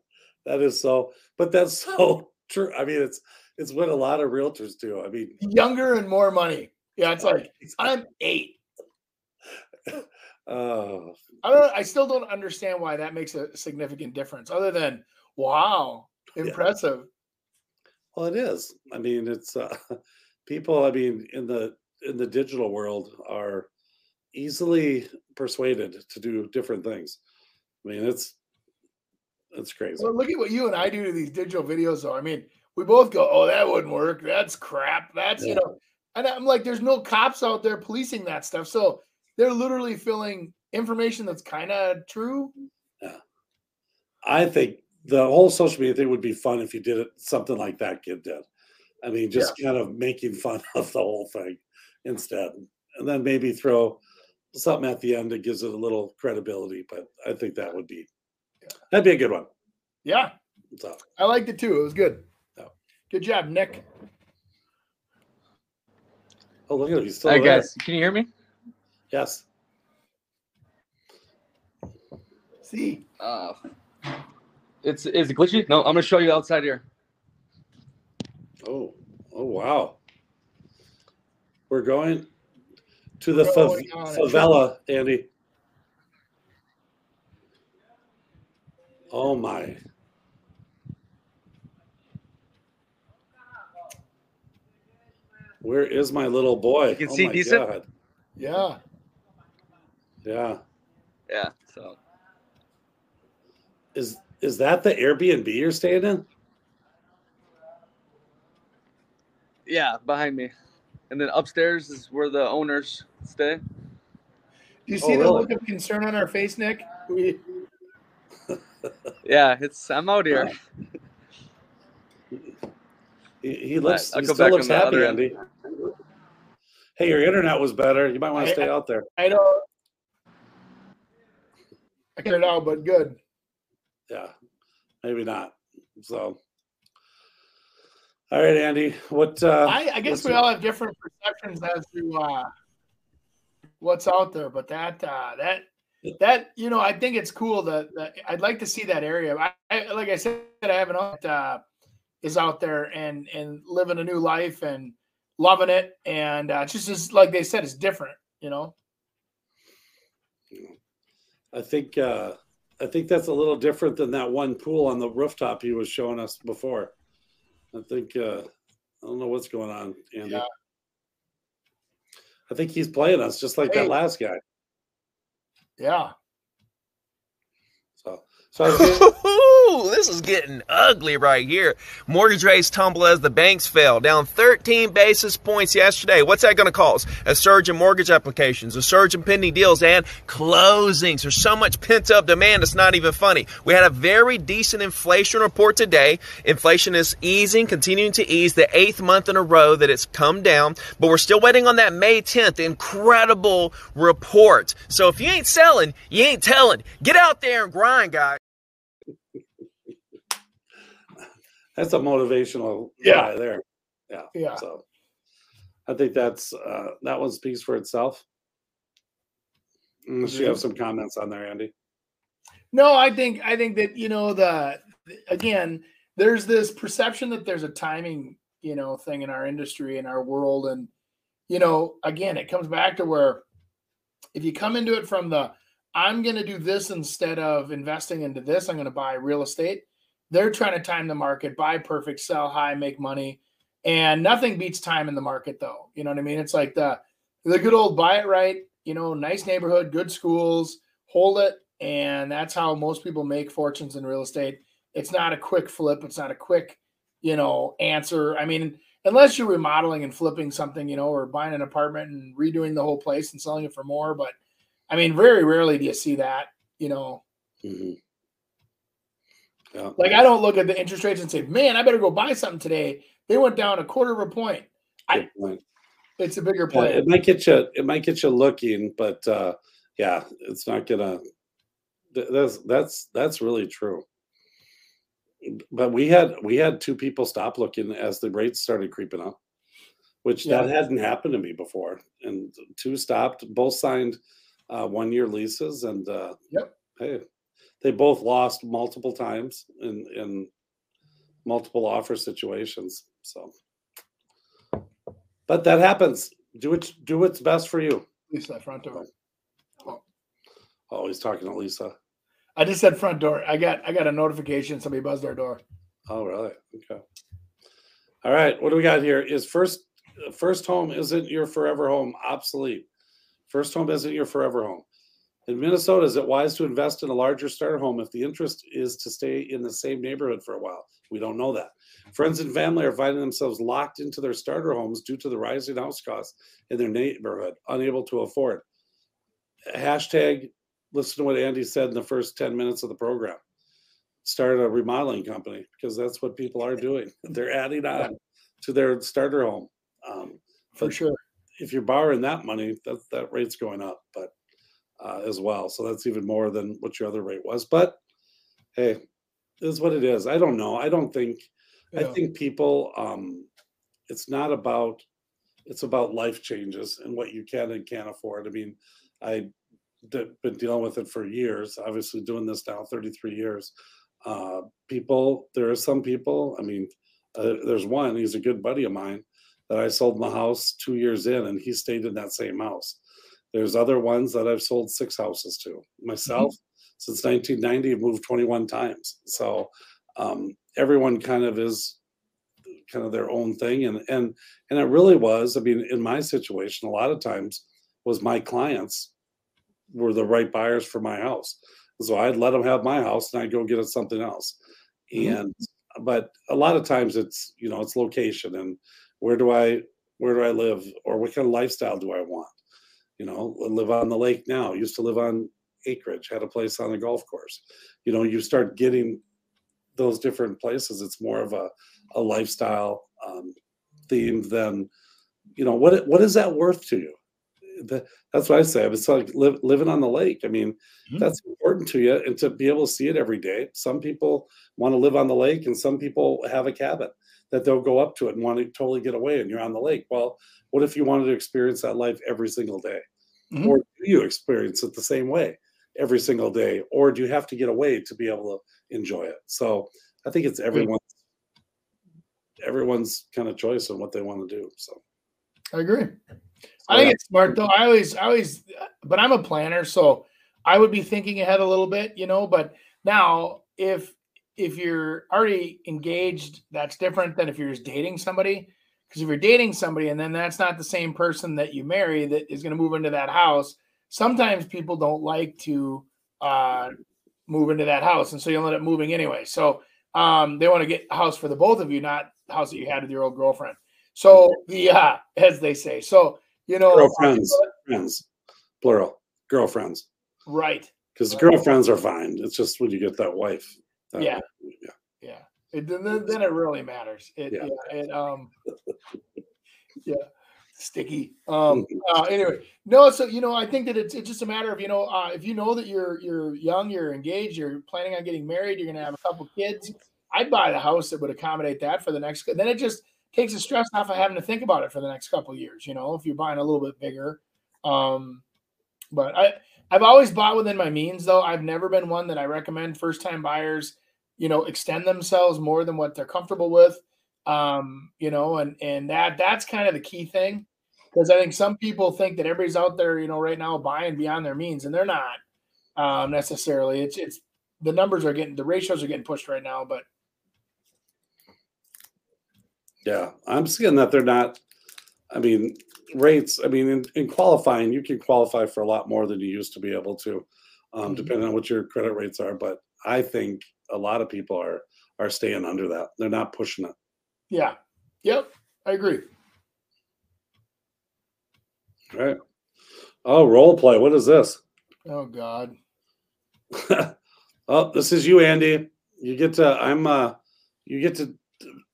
That is so, but that's so *laughs* true. I mean, it's it's what a lot of realtors do. I mean, Younger and more money. Yeah, it's like I'm eight. *laughs* oh, I don't. I still don't understand why that makes a significant difference, other than wow, Yeah. impressive. well, it is. I mean, it's uh, *laughs* people. I mean, in the in the digital world, are easily persuaded to do different things. I mean, it's it's crazy. Well, look at what you and I do to these digital videos, though. I mean, we both go, "Oh, that wouldn't work. That's crap. That's you know," and I'm like, "There's no cops out there policing that stuff." So they're literally filling information that's kind of true. Yeah. I think the whole social media thing would be fun if you did it something like that kid did. I mean, just kind of making fun *laughs* of the whole thing instead, and then maybe throw something at the end that gives it a little credibility. But I think that would be that'd be a good one. Yeah, So, I liked it too. It was good. Yeah. Good job, Nick. oh, look at him! He's still Hi there. guys, can you hear me? Yes. See, Uh, it's is it glitchy? No, I'm gonna show you outside here. Oh, oh wow. We're going to the Going fav- on a favela, Andy. Oh my. Where is my little boy? You can Oh see my decent? God. Yeah. Yeah. Yeah. So Is is that the Airbnb you're staying in? yeah, behind me, and then upstairs is where the owners stay. Do you Oh, see the oh, really? look of concern on our face, Nick? We, *laughs* Yeah, it's I'm out here. He, he looks I'll he still looks happy, other. Andy. Hey, your internet was better. You might want to I- stay out there. I don't. I cut it out, but good. Yeah, maybe not. So, all right, Andy. What? Uh, I, I guess we all have different perceptions as to uh, what's out there, but that uh, that that you know, I think it's cool that, that I'd like to see that area. I, I like I said, I have an aunt uh, is out there and and living a new life and loving it, and uh, just as like they said, it's different. You know, I think uh, I think that's a little different than that one pool on the rooftop he was showing us before. I think uh, I don't know what's going on, Andy. Yeah. I think he's playing us just like Hey. that last guy. yeah. So, Ooh, *laughs* this is getting ugly right here. Mortgage rates tumble as the banks fell, down 13 basis points yesterday. What's that going to cause? A surge in mortgage applications, a surge in pending deals, and closings. There's so much pent up demand, it's not even funny. We had a very decent inflation report today. Inflation is easing, continuing to ease, the eighth month in a row that it's come down, but we're still waiting on that May 10th incredible report. So if you ain't selling, you ain't telling. Get out there and grind, guys. That's a motivational Yeah. guy there. Yeah. Yeah. So I think that's uh, that one speaks for itself. Unless you have some comments on there, Andy. No, I think I think that you know the again, there's this perception that there's a timing, you know, thing in our industry in our world, and you know, again, it comes back to where if you come into it from the I'm going to do this instead of investing into this, I'm going to buy real estate. They're trying to time the market, buy perfect, sell high, make money, and nothing beats time in the market, though. You know what I mean? It's like the the good old buy it right, you know, nice neighborhood, good schools, hold it, and that's how most people make fortunes in real estate. It's not a quick flip. It's not a quick, you know, answer. I mean, unless you're remodeling and flipping something, you know, or buying an apartment and redoing the whole place and selling it for more. But I mean, very rarely do you see that, you know. Mhm. Yeah. Like I don't look at the interest rates and say, "Man, I better go buy something today." They went down a quarter of a point. I, point. it's a bigger Yeah, play. it might get you. It might get you looking, but uh, yeah, it's not gonna. That's that's that's really true. But we had we had two people stop looking as the rates started creeping up, which that hadn't happened to me before. And two stopped, both signed uh, one year leases, and uh, Yep. hey, they both lost multiple times in in multiple offer situations. So, but that happens. Do it. Do what's best for you. Lisa, front door. Oh, oh, he's talking to Lisa. I just said front door. I got I got a notification. Somebody buzzed our door. Oh, really? Okay. All right. What do we got here? Is first first home isn't your forever home obsolete? First home isn't your forever home. In Minnesota, is it wise to invest in a larger starter home if the interest is to stay in the same neighborhood for a while? We don't know that. Friends and family are finding themselves locked into their starter homes due to the rising house costs in their neighborhood, unable to afford. Hashtag listen to what Andy said in the first 10 minutes of the program. Start a remodeling company because that's what people are doing. *laughs* They're adding on to their starter home. Um, For sure. If you're borrowing that money, that, that rate's going up, but uh, as well. So that's even more than what your other rate was. But hey, it is what it is. I don't know. I don't think, I think people, um, it's not about, it's about life changes and what you can and can't afford. I mean, I've been dealing with it for years. Obviously, doing this now 33 years. Uh, people, there are some people. I mean, uh, there's one. He's a good buddy of mine that I sold my house two years in, and he stayed in that same house. There's other ones that I've sold six houses to myself since 1990. I've moved 21 times. So um, everyone kind of is kind of their own thing, and and and it really was. I mean, in my situation, a lot of times was my clients were the right buyers for my house, so I'd let them have my house, and I'd go get it something else. Mm-hmm. And but a lot of times it's you know it's location and where do I where do I live or what kind of lifestyle do I want? You know, live on the lake now. Used to live on acreage, had a place on a golf course. You know, you start getting those different places. It's more of a, a lifestyle um, theme than, you know, what what is that worth to you? The, that's what I say. It's like live, living on the lake. I mean, that's important to you, and to be able to see it every day. Some people want to live on the lake, and some people have a cabin that they'll go up to it and want to totally get away, and you're on the lake. Well, what if you wanted to experience that life every single day? Mhm. Or do you experience it the same way every single day? Or do you have to get away to be able to enjoy it? So I think it's everyone's everyone's kind of choice on what they want to do. So I agree. I think it's smart though. I always, I always, but I'm a planner, so I would be thinking ahead a little bit, you know. But now, if if you're already engaged, that's different than if you're just dating somebody. Because if you're dating somebody and then that's not the same person that you marry that is going to move into that house, sometimes people don't like to uh, move into that house, and so you'll end up moving anyway. So um, they want to get a house for the both of you, not the house that you had with your old girlfriend. So the uh, as they say, so you know, girlfriends, friends, plural, girlfriends. right? Because girlfriends are fine. It's just when you get that wife. that Yeah. way, yeah. It, then, then it really matters. It, Yeah. yeah. It, um, *laughs* yeah. Sticky. Um, *laughs* uh, anyway, no, so, you know, I think that it's, it's just a matter of, you know, uh, if you know that you're, you're young, you're engaged, you're planning on getting married, you're going to have a couple kids, I'd buy the house that would accommodate that for the next, then it just takes the stress off of having to think about it for the next couple of years, you know, if you're buying a little bit bigger. Um, but I, I've always bought within my means though. I've never been one that I recommend first time buyers, you know, extend themselves more than what they're comfortable with. Um, you know, and and that that's kind of the key thing. Because I think some people think that everybody's out there, you know, right now buying beyond their means, and they're not um necessarily. It's it's the numbers are getting the ratios are getting pushed right now, but Yeah, I'm seeing that they're not. I mean, rates. I mean, in, in qualifying, you can qualify for a lot more than you used to be able to, um, Mhm. depending on what your credit rates are. But I think a lot of people are are staying under that. They're not pushing it. yeah. Yep. I agree. Right. Oh, role play. What is this? Oh God. *laughs* oh, this is you, Andy. You get to. I'm. uh You get to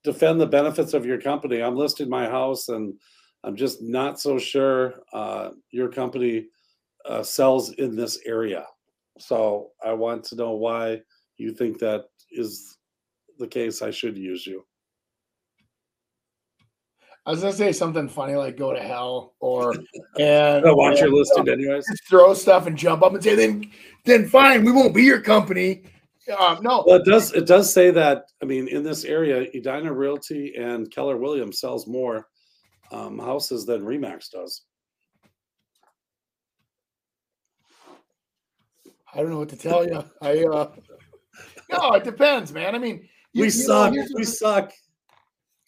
defend the benefits of your company. I'm listing my house, and I'm just not so sure uh, your company uh, sells in this area. So I want to know why you think that is the case. I should use you. I was gonna say something funny like "go to hell" or *laughs* and I want your listing anyways. just throw stuff and jump up and say, "Then, then fine, we won't be your company." Um, no, Well, it does. It does say that. I mean, in this area, Edina Realty and Keller Williams sells more um, houses than Remax does. I don't know what to tell you. I uh, no, it depends, man. I mean, you- we you suck. here's we suck.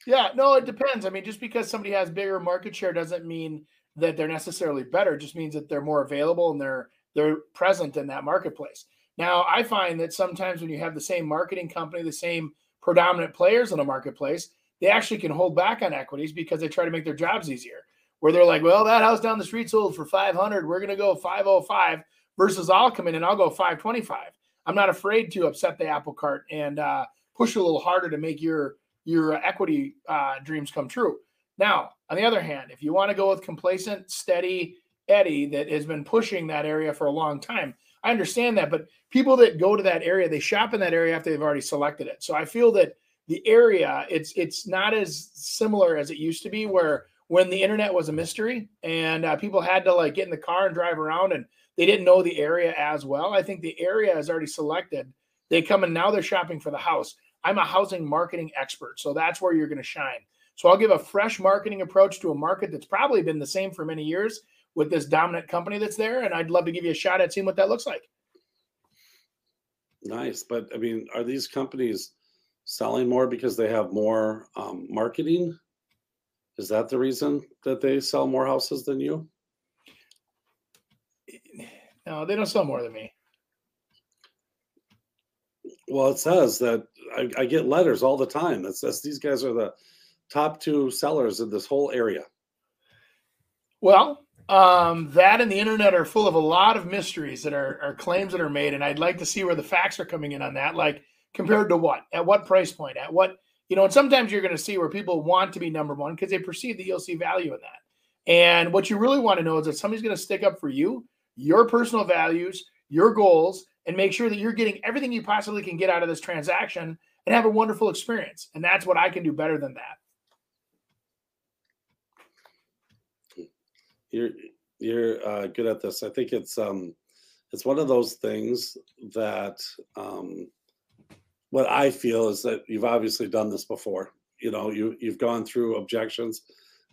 Yeah, no, it depends. I mean, just because somebody has bigger market share doesn't mean that they're necessarily better. It just means that they're more available and they're they're present in that marketplace. Now, I find that sometimes when you have the same marketing company, the same predominant players in a marketplace, they actually can hold back on equities because they try to make their jobs easier. Where they're like, "Well, that house down the street sold for 500. We're going to go 505 versus I'll come in and I'll go 525." I'm not afraid to upset the apple cart and uh, push a little harder to make your your equity uh, dreams come true. Now, on the other hand, if you want to go with complacent, steady Eddie that has been pushing that area for a long time, I understand that. But people that go to that area, they shop in that area after they've already selected it. So I feel that the area it's it's not as similar as it used to be, where when the internet was a mystery and uh, people had to like get in the car and drive around and they didn't know the area as well. I think the area is already selected. They come and now they're shopping for the house. I'm a housing marketing expert, so that's where you're going to shine. So I'll give a fresh marketing approach to a market that's probably been the same for many years with this dominant company that's there, and I'd love to give you a shot at seeing what that looks like. Nice, but I mean, are these companies selling more because they have more um, marketing? Is that the reason that they sell more houses than you? No, they don't sell more than me. Well, it says that I, I get letters all the time that says these guys are the top two sellers in this whole area. Well, um, that and the internet are full of a lot of mysteries that are, are claims that are made, and I'd like to see where the facts are coming in on that. Like compared to what? At what price point? At what? You know, and sometimes you're going to see where people want to be number one because they perceive that you'll see value in that. And what you really want to know is that somebody's going to stick up for you, your personal values, your goals, and make sure that you're getting everything you possibly can get out of this transaction and have a wonderful experience. And that's what I can do better than that. You're you're uh, good at this. I think it's um it's one of those things that um what I feel is that you've obviously done this before. You know, you you've gone through objections.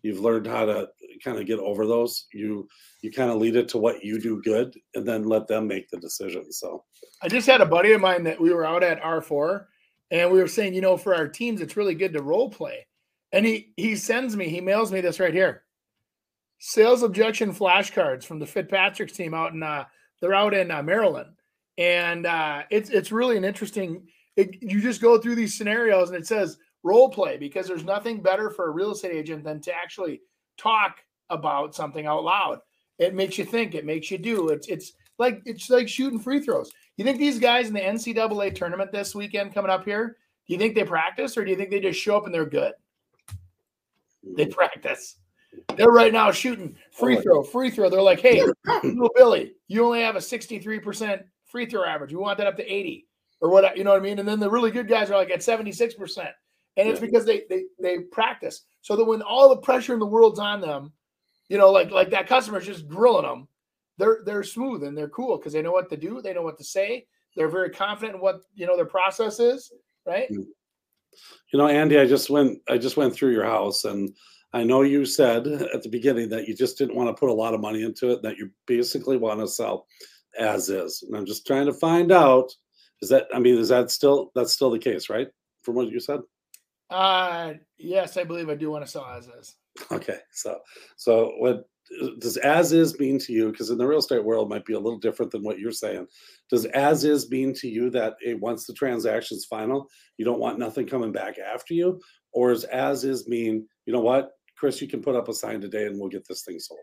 You've learned how to kind of get over those. You you kind of lead it to what you do good, and then let them make the decision. So, I just had a buddy of mine that we were out at R4, and we were saying, you know, for our teams, it's really good to role play. And he he sends me, he mails me this right here sales objection flashcards from the Fitzpatrick's team out in uh, they're out in uh, Maryland, and uh, it's it's really an interesting. It, you just go through these scenarios and it says role play because there's nothing better for a real estate agent than to actually talk about something out loud. It makes you think. It makes you do. It's it's like it's like shooting free throws. You think these guys in the NCAA tournament this weekend coming up here? Do you think they practice or do you think they just show up and they're good? They mm. practice. They're right now shooting free oh, throw, free throw. They're like, hey, little Billy, you only have a 63% free throw average. We want that up to 80 or what, you know what I mean? And then the really good guys are like at 76%. And it's because they they they practice. So that when all the pressure in the world's on them, you know, like like that customer's just grilling them, they're they're smooth and they're cool because they know what to do, they know what to say, they're very confident in what you know their process is, right? You know, Andy, I just went I just went through your house and I know you said at the beginning that you just didn't want to put a lot of money into it, that you basically want to sell as is. And I'm just trying to find out is that I mean, is that still that's still the case, right? From what you said? Uh yes, I believe I do want to sell as is. Okay. So so what does as is mean to you? Because in the real estate world might be a little different than what you're saying. Does as is mean to you that it, once the transaction's final, you don't want nothing coming back after you? Or is as is mean, you know what? Chris, you can put up a sign today and we'll get this thing sold.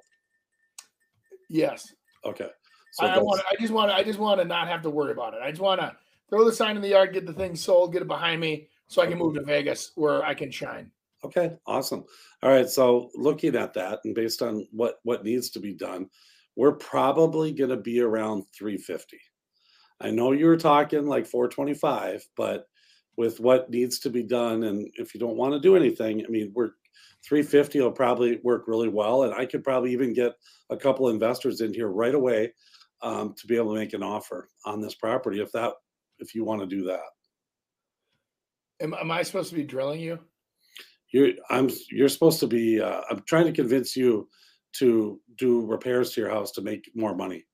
Yes. Okay. So I, I want. I just want. I just want to not have to worry about it. I just want to throw the sign in the yard, get the thing sold, get it behind me, so I can move to Vegas where I can shine. Okay. Awesome. All right. So looking at that and based on what what needs to be done, we're probably going to be around 350. I know you were talking like 425, but with what needs to be done, and if you don't want to do anything, I mean, we're 350 will probably work really well. And I could probably even get a couple investors in here right away um, to be able to make an offer on this property if that if you want to do that. Am, am I supposed to be drilling you? You're I'm you're supposed to be. Uh, I'm trying to convince you to do repairs to your house to make more money.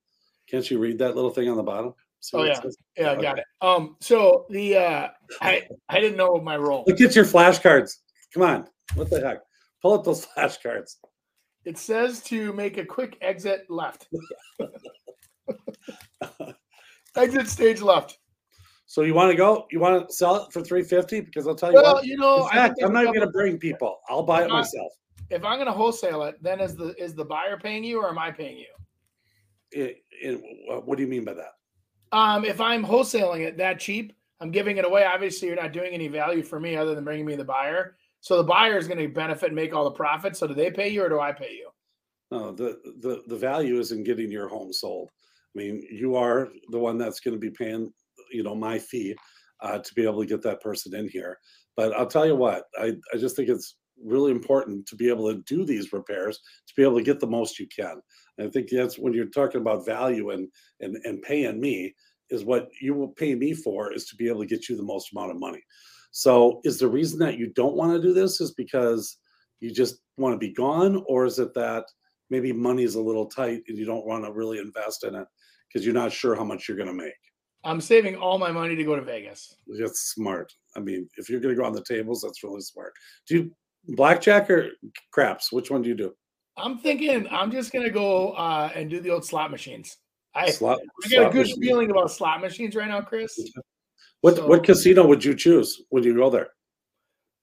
Can't you read that little thing on the bottom? Oh yeah, yeah, I okay. got it. Um, so the uh, I I didn't know my role. Look at your flashcards. Come on, what the heck? Pull up those *laughs* flashcards. It says to make a quick exit left. *laughs* exit stage left. So you want to go? You want to sell it for three fifty? Because I'll tell you well, what. you know, fact, I'm not going to bring people. I'll buy it myself. If I'm going to wholesale it, then is the is the buyer paying you or am I paying you? It, it, what do you mean by that? Um, if I'm wholesaling it that cheap, I'm giving it away. Obviously, you're not doing any value for me other than bringing me the buyer. So the buyer is going to benefit and make all the profits. So do they pay you or do I pay you? No, the the the value is in getting your home sold. I mean, you are the one that's going to be paying, you know, my fee uh, to be able to get that person in here. But I'll tell you what, I I just think it's really important to be able to do these repairs to be able to get the most you can. And I think that's when you're talking about value and and and paying me is what you will pay me for is to be able to get you the most amount of money. So, is the reason that you don't want to do this is because you just want to be gone, or is it that maybe money is a little tight and you don't want to really invest in it because you're not sure how much you're going to make? I'm saving all my money to go to Vegas. That's smart. I mean, if you're going to go on the tables, that's really smart. Do you blackjack or craps? Which one do you do? I'm thinking I'm just gonna go uh, and do the old slot machines. I, Slot- I got a good machine. feeling about slot machines right now, Chris. What So- what casino would you choose when you go there?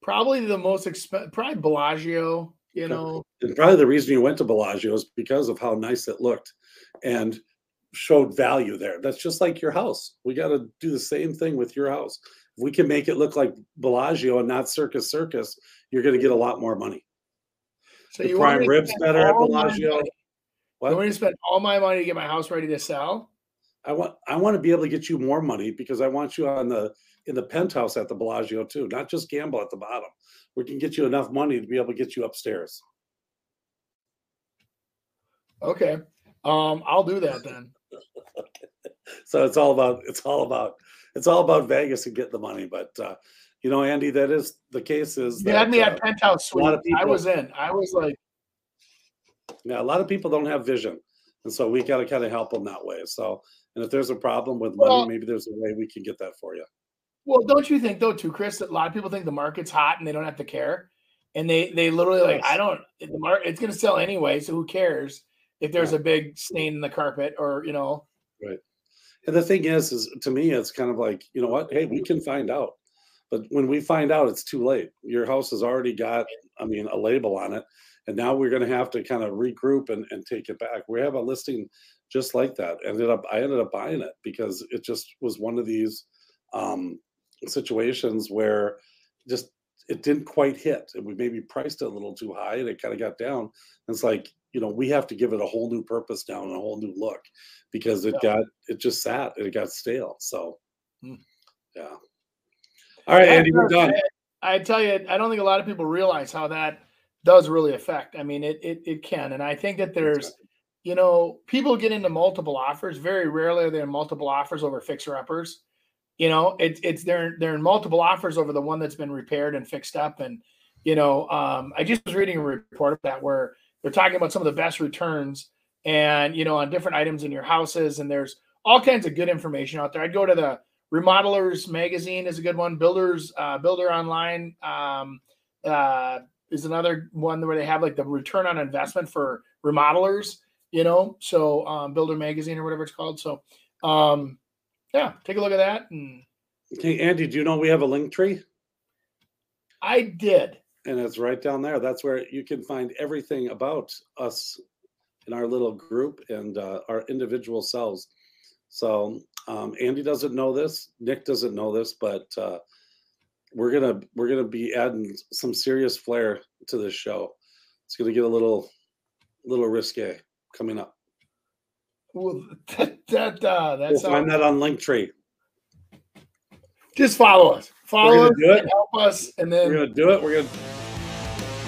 Probably the most expensive, probably Bellagio. You know, And probably the reason you went to Bellagio is because of how nice it looked and showed value there. That's just like your house. We got to do the same thing with your house. If we can make it look like Bellagio and not Circus Circus, you're going to get a lot more money. so the you prime to ribs better at Bellagio. What? You want to spend all my money to get my house ready to sell? I want I want to be able to get you more money because I want you on the in the penthouse at the Bellagio too, not just gamble at the bottom. We can get you enough money to be able to get you upstairs. Okay, um, I'll do that then. *laughs* so it's all about it's all about it's all about Vegas and getting the money. But uh, you know, Andy, that is the case. Is You had me uh, at penthouse suite. I was in. I was like, yeah, a lot of people don't have vision, and so we got to kind of help them that way. So, and if there's a problem with money, Well- maybe there's a way we can get that for you. well, don't you think though, too, Chris? That a lot of people think the market's hot and they don't have to care, and they they literally like, I don't. The market it's going to sell anyway, so who cares if there's a big stain in the carpet or you know? Right. And the thing is, is to me, it's kind of like, you know what? Hey, we can find out. But when we find out, it's too late. Your house has already got, I mean, a label on it. And now we're going to have to kind of regroup and, and take it back. We have a listing just like that. Ended up, I ended up buying it because it just was one of these um, situations where just it didn't quite hit. And we maybe priced it a little too high and it kind of got down. And it's like, you know, we have to give it a whole new purpose now and a whole new look because it got it just sat and it got stale. So Hmm. yeah. All right, Andy, we're done. I tell you, I don't think a lot of people realize how that does really affect. I mean, it it, it can, and I think that there's, you know, people get into multiple offers. Very rarely are there in multiple offers over fixer uppers. You know, it's it's they're they're in multiple offers over the one that's been repaired and fixed up. And you know, um, I just was reading a report of that where they're talking about some of the best returns and you know on different items in your houses, and there's all kinds of good information out there. I'd go to the Remodelers magazine is a good one. Builders uh, Builder Online um, uh, is another one where they have like the return on investment for remodelers. You know, so um, Builder Magazine or whatever it's called. So um, yeah, take a look at that. And Okay, Andy, do you know we have a link tree? I did. And it's right down there. That's where you can find everything about us in our little group and uh, our individual selves. So um, Andy doesn't know this, Nick doesn't know this, but uh, we're gonna we're gonna be adding some serious flair to this show. It's gonna get a little little risque coming up. Well, that that uh, We'll that's find that on Linktree. just follow us. Follow us. do it. Help us, and then We're gonna do it. We're gonna